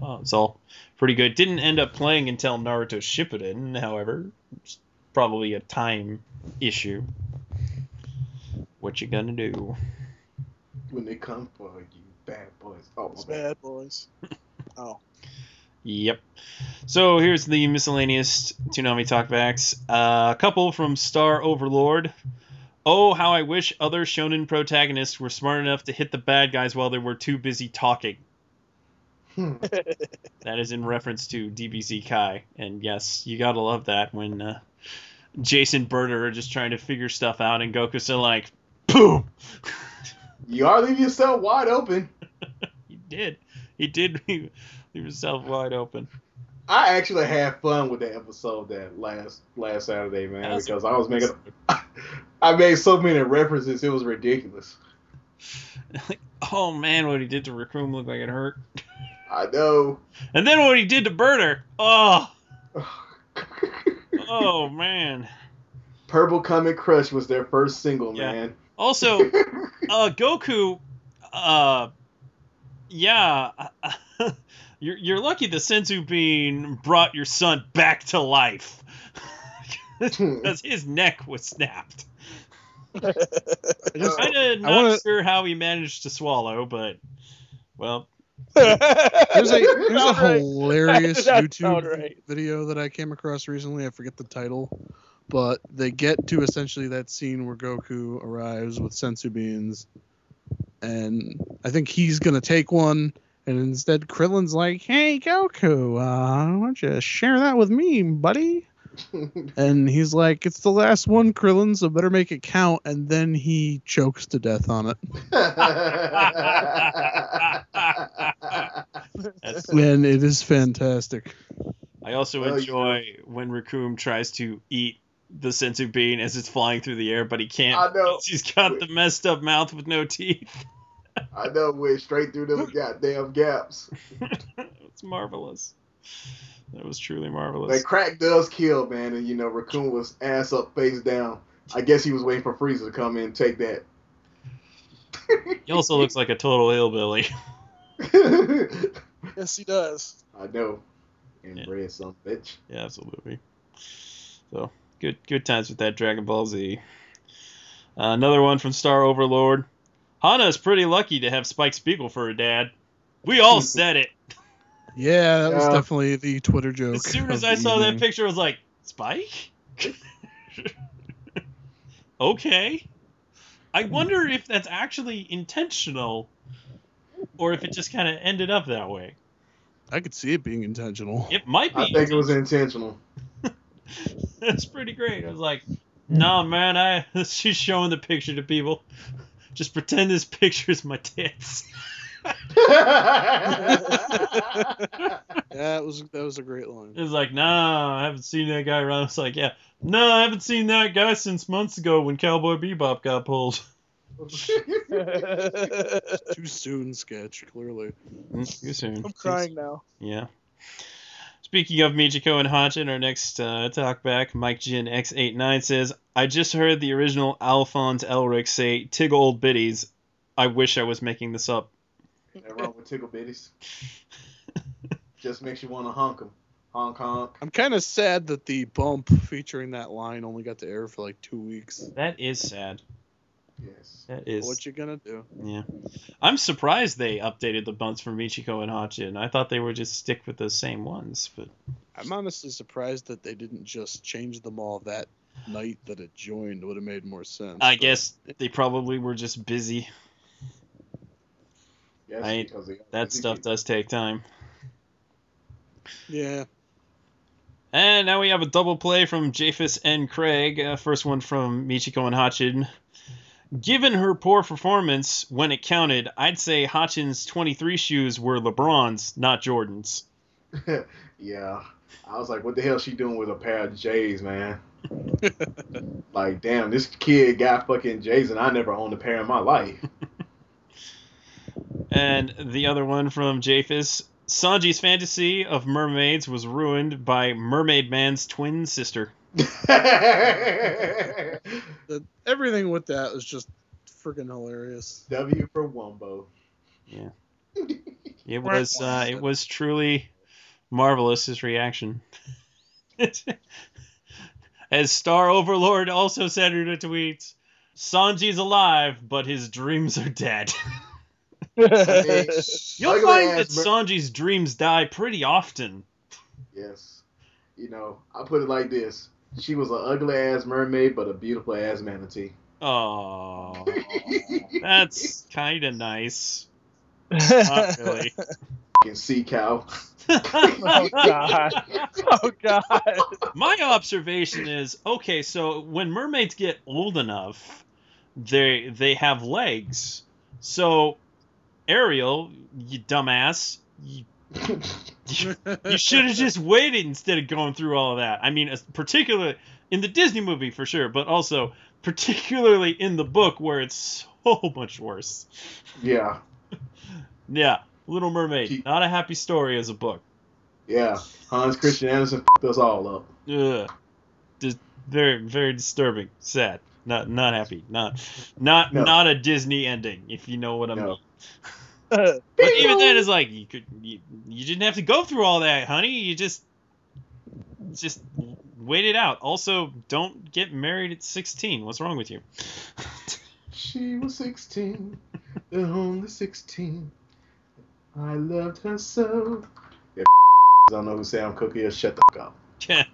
Oh, it's all pretty good. Didn't end up playing until Naruto Shippuden, however. It's probably a time issue. What you gonna do? when they come for you, bad boys. Oh, bad. bad boys. (laughs) Oh. Yep. So here's the miscellaneous Toonami talkbacks. Uh, a couple from Star Overlord. Oh, how I wish other shonen protagonists were smart enough to hit the bad guys while they were too busy talking. Hmm. (laughs) That is in reference to DBZ Kai. And yes, you gotta love that when uh, Jeice and Burter are just trying to figure stuff out and Goku's still like, boom! (laughs) You are leaving yourself wide open. (laughs) he did. He did (laughs) leave, leave himself wide open. I actually had fun with that episode that last last Saturday, man, That's because I was making I made so many references, it was ridiculous. like, oh man, what he did to Recoome looked like it hurt. I know. And then what he did to Burter. Oh, oh man. Purple Comet Crush was their first single, Yeah. man. Also, (laughs) uh, Goku, uh, yeah, (laughs) you're you're lucky the Senzu Bean brought your son back to life, (laughs) because his neck was snapped. I just, Kind of not wanna- sure how he managed to swallow, but well, there's a there's a right. (laughs) hilarious YouTube right. video that I came across recently. I forget the title, but they get to essentially that scene where Goku arrives with senzu beans, and I think he's gonna take one, and instead Krillin's like, "Hey Goku, uh, why don't you share that with me, buddy?" (laughs) And he's like, "It's the last one, Krillin, so better make it count." And then he chokes to death on it. that's, (laughs) And it is fantastic. I also oh, Well, you enjoy when Recoome tries to eat the Senzu Bean as it's flying through the air, but he can't. I know. He's got the messed up mouth with no teeth. I know, went straight through them (laughs) goddamn gaps. it's marvelous. That was truly marvelous. That crack does kill, man, and you know, Recoome was ass up, face down. I guess he was waiting for Frieza to come in and take that. He also looks like a total hillbilly. (laughs) yes, he does. I know. And Yeah. red some bitch. yeah, absolutely. So good, good times with that Dragon Ball Z. Uh, another one from Star Overlord. Hana is pretty lucky to have Spike Spiegel for her dad. We all (laughs) said it. Yeah, that was Yeah. definitely the Twitter joke. As soon as I the saw that picture, I was like, Spike? (laughs) okay. I wonder if that's actually intentional or if it just kind of ended up that way. I could see it being intentional. It might be. I think it was intentional. (laughs) That's pretty great. I was like, no, man, I (laughs) she's showing the picture to people. Just pretend this picture is my tits. Yeah, (laughs) that was that was a great line. It's like, nah, I haven't seen that guy around. It's like, yeah, no, I haven't seen that guy since months ago when Cowboy Bebop got pulled. (laughs) Too soon, sketch clearly. Mm, Too soon. I'm crying now. Yeah. Speaking of Michiko and Hatchin, our next uh, talk back, Mike Jin X89 says, I just heard the original Alphonse Elric say, Tig old biddies. I wish I was making this up. That wrong with tickle bitties. (laughs) Just makes you want to honk 'em. Honk honk. I'm kind of sad that the bump featuring that line only got to air for like two weeks. That is sad. Yes. That is. What you gonna do? Yeah. I'm surprised they updated the bumps for Michiko and Hatchin. I thought they would just stick with the same ones, but I'm honestly surprised that they didn't just change them all that night that it joined. Would have made more sense. I but- guess they probably were just busy. Yes, I- because That stuff does take time. Yeah. And now we have a double play from Japhis and Craig. Uh, first one from Michiko and Hatchin. Given her poor performance when it counted, I'd say Hatchin's 23 shoes were LeBron's, not Jordan's. (laughs) yeah. I was like, what the hell is she doing with a pair of J's, man? (laughs) like, damn, this kid got fucking J's and I never owned a pair in my life. (laughs) And the other one from Japhis. Sanji's fantasy of mermaids was ruined by Mermaid Man's twin sister. (laughs) The, everything with that was just freaking hilarious. w for Wumbo. Yeah. (laughs) It was uh, it was truly marvelous his reaction. (laughs) As Star Overlord also said in a tweet, Sanji's alive, but his dreams are dead. Mean, (laughs) You'll Ugly find that ass Sanji's dreams die pretty often. Yes. You know, I put it like this. She was an ugly ass mermaid, but a beautiful ass manatee. Oh, that's (laughs) kind of nice. (laughs) Not really. Fucking sea cow. oh god. Oh god. My observation is okay. So when mermaids get old enough, they they have legs. So Ariel, you dumbass, you, you, you (laughs) should have just waited instead of going through all of that. I mean, particularly in the Disney movie for sure, but also particularly in the book where it's so (laughs) much worse. Yeah. (laughs) Yeah, Little Mermaid, Keep- not a happy story as a book. Yeah. Hans Christian Andersen f***ed us all up. Ugh. Just very, very disturbing. Sad. Not, not happy. Not, not, No. not a Disney ending. If you know what I No. mean. (laughs) But even then, it's like you could, you, you didn't have to go through all that, honey. You just, just wait it out. Also, don't get married at 16. What's wrong with you? She was 16, the only 16. I loved her so. Yeah, (laughs) I don't know who Sam Cooke is. Shut the fuck up. Yeah.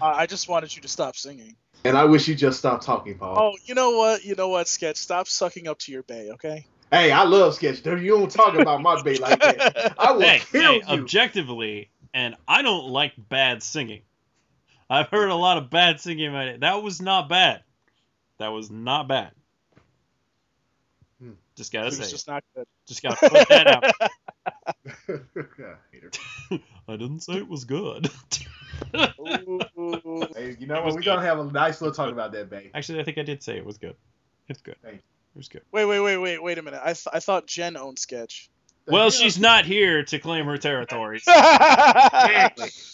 I I just wanted you to stop singing. And I wish you just stopped talking, Paul. Oh, you know what? You know what, Sketch? Stop sucking up to your bay, okay? Hey, I love sketch. dude. You don't talk about my bait like that. (laughs) I will hey, kill hey, you. objectively, and I don't like bad singing. I've heard a lot of bad singing about it. That was not bad. That was not bad. Hmm. Just gotta say, just not good. just gotta put that out. (laughs) (laughs) Hater. I didn't say it was good. Hey, you know what? We're gonna have a nice little talk about that, babe. Actually, I think I did say it was good. It's good. Thank you. It was good. Wait, wait, wait, wait, wait a minute. I, th- I thought Jen owned Sketch. Well, she's not here to claim her territories. (laughs)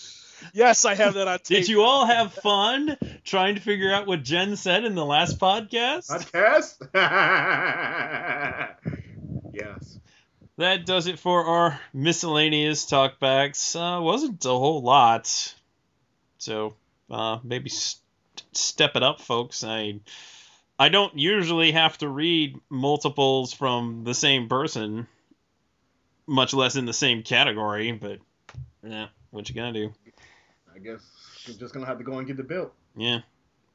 Yes, I have that on tape. Did you all have fun trying to figure out what Jen said in the last podcast? Podcast? (laughs) yes. That does it for our miscellaneous talkbacks. Uh, wasn't a whole lot, so uh, maybe st- step it up, folks. I I don't usually have to read multiples from the same person, much less in the same category. But yeah, what you gonna do? I guess you're just gonna have to go and get the bill. Yeah,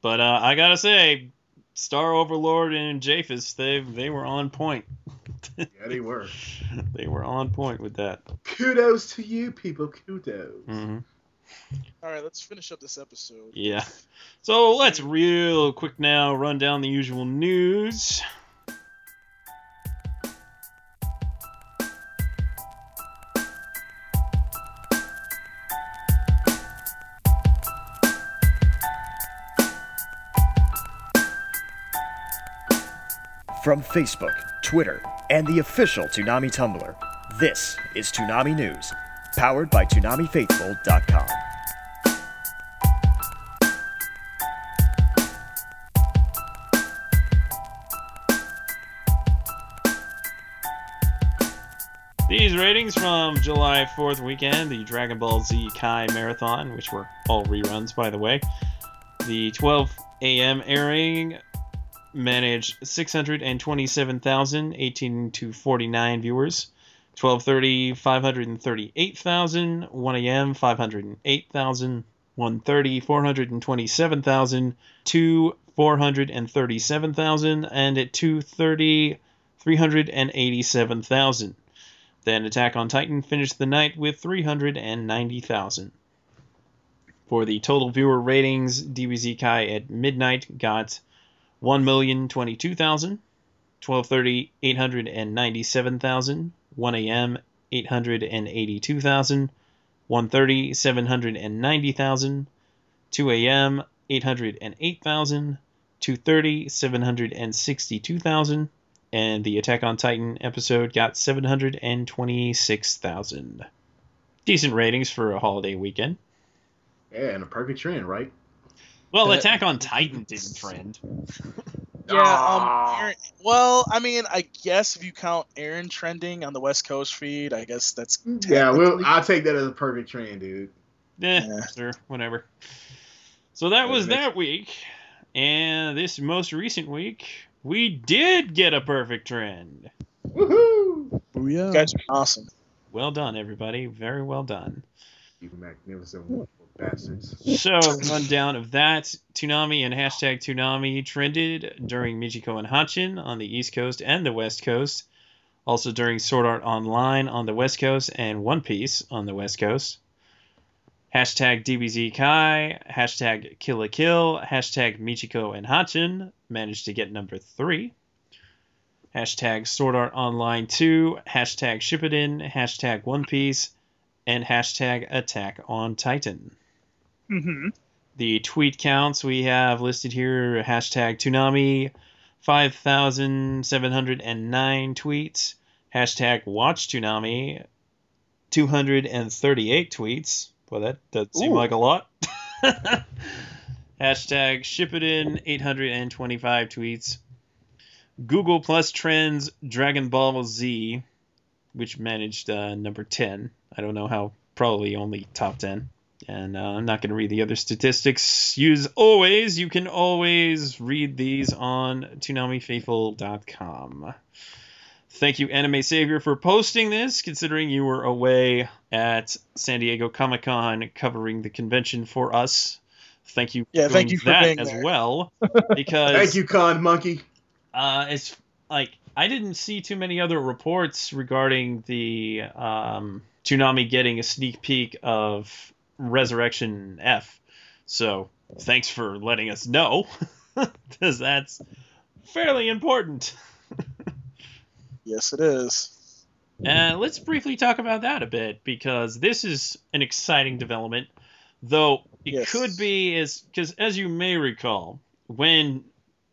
but uh, I gotta say, Star Overlord and Japhis, they they were on point. Yeah, they were. (laughs) they were on point with that. Kudos to you, people. Kudos. hmm All right, let's finish up this episode. Yeah. So let's real quick now run down the usual news. From Facebook, Twitter, and the official Toonami Tumblr, this is Toonami News, powered by ToonamiFaithful.com. These ratings from July 4th weekend, the Dragon Ball Z Kai Marathon, which were all reruns, by the way. The 12 a.m. airing managed 627,000, 18 to 49 viewers. 12:30, 538,000. 1 a.m. 508,000. 1:30, 427,000. 2 437,000, and at 2:30, 387,000. Then Attack on Titan finished the night with 390,000. For the total viewer ratings, DBZ Kai at midnight got 1,022,000, 12:30 897,000, 1 a.m. 882,000, 1:30 790,000, 2 a.m. 808,000, 2:30 762,000, and the Attack on Titan episode got 726,000. Decent ratings for a holiday weekend. Yeah, and a perfect trend, right? Well, Attack on Titan didn't trend. (laughs) Yeah, um, Eren, well, I mean, I guess if you count Eren trending on the West Coast feed, I guess that's Yeah, well, technically- I'll take that as a perfect trend, dude. Eh, Yeah. sure, whatever. So that was that week. And this most recent week, We did get a perfect trend. Woohoo! Booyah. You guys are awesome. Well done, everybody. Very well done. You magnificent wonderful bastards. So, rundown of that. Toonami and hashtag Toonami trended during Michiko and Hatchin on the East Coast and the West Coast. Also during Sword Art Online on the West Coast and One Piece on the West Coast. Hashtag DBZ Kai, hashtag Kill la Kill, hashtag Michiko and Hachin managed to get number three. Hashtag Sword Art Online 2, hashtag Shippuden, hashtag One Piece, and hashtag Attack on Titan. Mm-hmm. The tweet counts we have listed here hashtag Toonami, 5,709 tweets. Hashtag Watch Toonami, 238 tweets. Well, that does seem Ooh. like a lot. (laughs) hashtag Shippuden, 825 tweets. Google Plus Trends Dragon Ball Z, which managed uh, number 10. I don't know how, probably only top 10. And uh, I'm not going to read the other statistics. Use always, you can always read these on ToonamiFaithful.com. Thank you, Anime Savior, for posting this, considering you were away at San Diego Comic Con covering the convention for us. Thank you Yeah, for thank doing you for that being as there. well. (laughs) Because Thank you, Con Monkey. uh, it's like I didn't see too many other reports regarding the um, Toonami getting a sneak peek of Resurrection F. So thanks for letting us know, (laughs) because that's fairly important. Yes, it is. And let's briefly talk about that a bit because this is an exciting development, though it Yes. could be as because as you may recall, when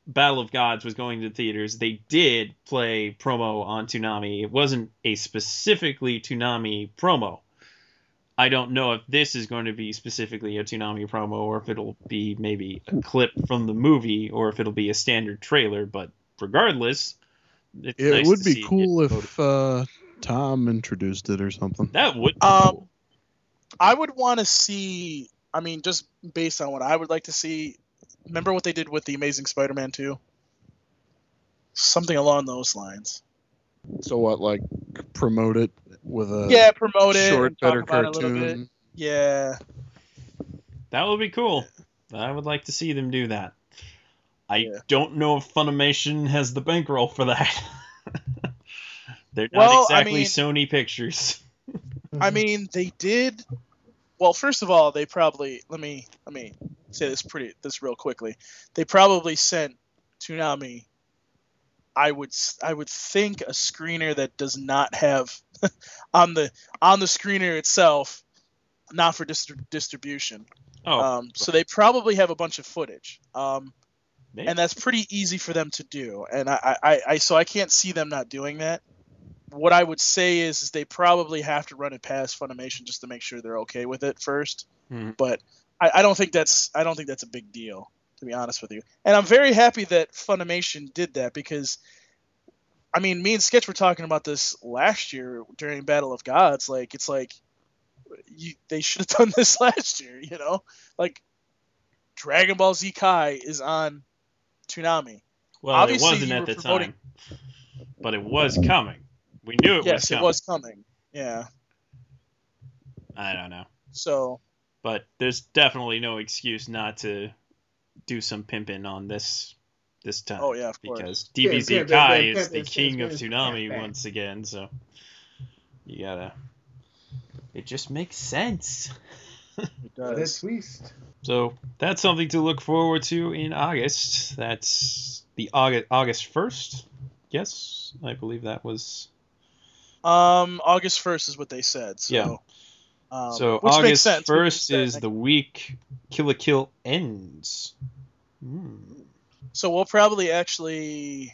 Battle of Gods was going to theaters, they did play promo on Toonami. It wasn't a specifically Toonami promo. I don't know if this is going to be specifically a Toonami promo or if it'll be maybe a clip from the movie or if it'll be a standard trailer, but regardless, it's It nice would to be see cool if uh, Tom introduced it or something. That would be Um, cool. I would want to see. I mean, just based on what I would like to see. Remember what they did with the Amazing Spider-Man 2? Something along those lines. So what, like promote it with a yeah, promote it. short, and better about it a little bit. cartoon? Yeah. That would be cool. I would like to see them do that. I Yeah. don't know if Funimation has the bankroll for that. (laughs) They're not Well, I exactly mean- Sony Pictures. I mean, they did. Well, first of all, they probably let me let me say this pretty this real quickly. They probably sent Toonami. I would I would think a screener that does not have (laughs) on the on the screener itself, not for distri- distribution. Oh, um, so they probably have a bunch of footage. Um, and that's pretty easy for them to do. And I, I, I so I can't see them not doing that. What I would say is, is they probably have to run it past Funimation just to make sure they're okay with it first. Mhm. But I, I don't think that's I don't think that's a big deal to be honest with you. And I'm very happy that Funimation did that because, I mean, me and Sketch were talking about this last year during Battle of Gods. Like it's like, you, they should have (laughs) done this last year. You know, like Dragon Ball Z Kai is on Toonami. well, obviously it wasn't at the promoting- time, but it was coming. We knew it was coming. yes, it was coming. Yeah. I don't know, So but there's definitely no excuse not to do some pimping on this this time. oh yeah, of because Pimp, DBZ pimp, Kai pimp, is pimp, the pimp, king pimp, of Toonami pimp. once again, so you gotta. It just makes sense. It What a does. twist. So that's something to look forward to in August. That's the August August first. Yes, I believe that was. Um, August first is what they said. So, Yeah. Um, so August first is the week Kill la Kill ends. So we'll probably actually.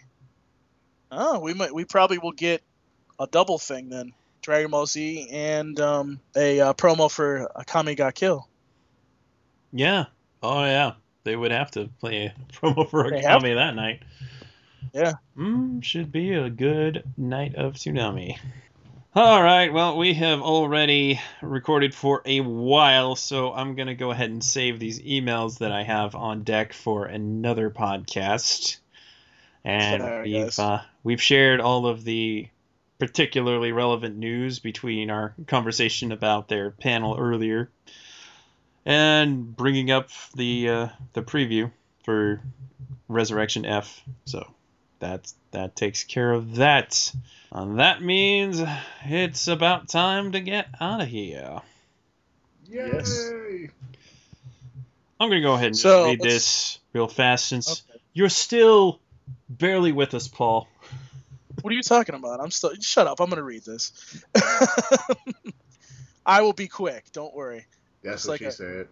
Oh, we might. We probably will get a double thing then. Dragon Ball Z and um, a uh, promo for Akame ga Kill. Yeah. Oh yeah. They would have to play a (laughs) promo for They have that night. Yeah. Mm, should be a good night of Toonami. All right. Well, we have already recorded for a while, so I'm gonna go ahead and save these emails that I have on deck for another podcast. and Sorry, we've uh, we've shared all of the particularly relevant news between our conversation about their panel earlier and bringing up the uh, the preview for Resurrection F. So that's that takes care of that. And that means it's about time to get out of here. Yes. I'm gonna go ahead and just So, read this real fast since Okay. you're still barely with us, Paul. What are you talking about? I'm still. Shut up. I'm gonna read this. (laughs) I will be quick. Don't worry. That's It's what like she a- said.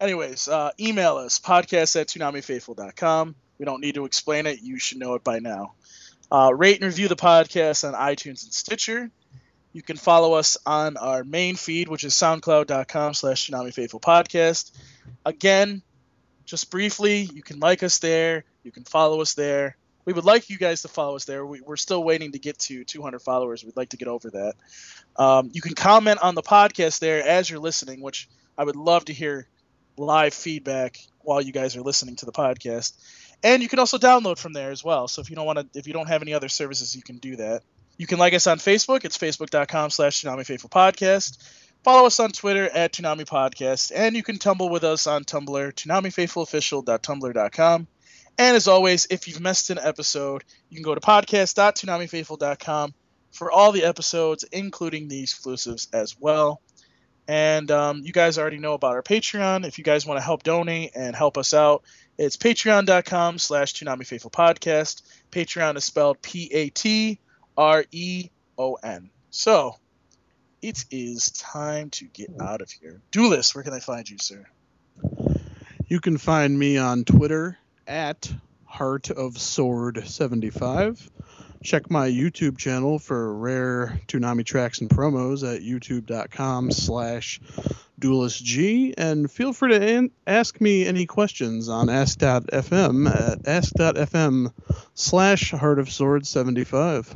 Anyways, uh, email us podcast at toonamifaithful.com. We don't need to explain it. You should know it by now. Uh, rate and review the podcast on iTunes and Stitcher. You can follow us on our main feed, which is soundcloud.com slash Toonami Faithful Podcast. Again, just briefly, you can like us there. You can follow us there. We would like you guys to follow us there. We, we're still waiting to get to 200 followers. We'd like to get over that. Um, you can comment on the podcast there as you're listening, which I would love to hear live feedback while you guys are listening to the podcast. And you can also download from there as well. So if you don't want to, if you don't have any other services, you can do that. You can like us on Facebook. It's facebook.com slash Toonami Faithful Podcast. Follow us on Twitter at Toonami Podcast. And you can tumble with us on Tumblr, ToonamiFaithfulOfficial.tumblr.com. And as always, if you've missed an episode, you can go to podcast.toonamifaithful.com for all the episodes, including the exclusives as well. And um, you guys already know about our Patreon. If you guys want to help donate and help us out, it's patreon.com slash Toonami Faithful Podcast. Patreon is spelled P-A-T-R-E-O-N. So, it is time to get out of here. Duelist, where can I find you, sir? You can find me on Twitter at Heart of Sword 75. Check my YouTube channel for rare Toonami tracks and promos at youtube.com slash duelistg and feel free to an- ask me any questions on ask.fm at ask.fm slash Heart of Sword 75.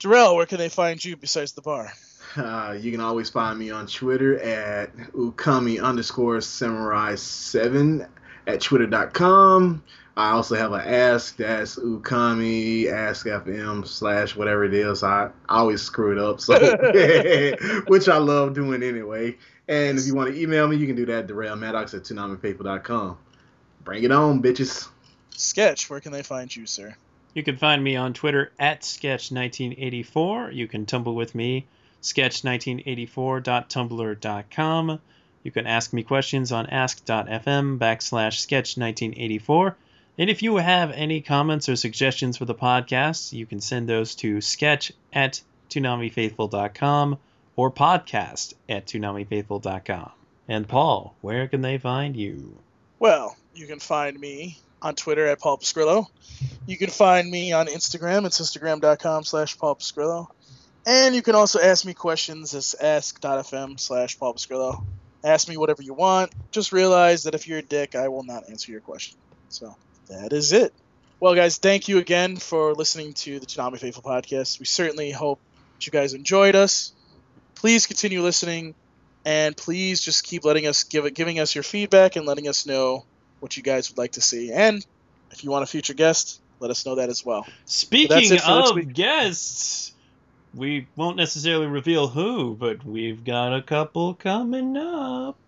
Darrell, where can they find you besides the bar? Uh, you can always find me on Twitter at ukami underscore samurai seven at twitter.com. I also have an ask that's ukami ask fm slash whatever it is. I, I always screw it up, so (laughs) which I love doing anyway. And if you want to email me, you can do that at Darrell Maddox at tsunamipaper.com. Bring it on, bitches. Sketch, where can they find you, sir? You can find me on Twitter at Sketch1984. You can tumble with me, sketch1984.tumblr.com. You can ask me questions on ask.fm backslash sketch1984. And if you have any comments or suggestions for the podcast, you can send those to sketch at ToonamiFaithful.com or podcast at ToonamiFaithful.com. And Paul, where can they find you? Well, you can find me on Twitter at Paul Pascrillo. You can find me on Instagram. It's instagram.com slash Paul Pascrillo. And you can also ask me questions. It's ask.fm slash Paul Pascrillo. Ask me whatever you want. Just realize that if you're a dick, I will not answer your question. So that is it. Well, guys, thank you again for listening to the Toonami Faithful podcast. We certainly hope that you guys enjoyed us. Please continue listening, and please just keep letting us give it, giving us your feedback and letting us know what you guys would like to see. And if you want a future guest, let us know that as well. Speaking it for this of guests, we won't necessarily reveal who, but we've got a couple coming up.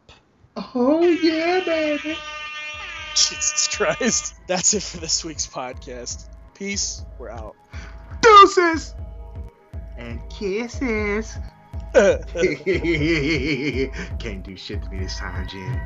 Oh, yeah, baby. (laughs) Jesus Christ. That's it for this week's podcast. Peace. We're out. Deuces and kisses. (laughs) (laughs) Can't do shit to me this time, Jen.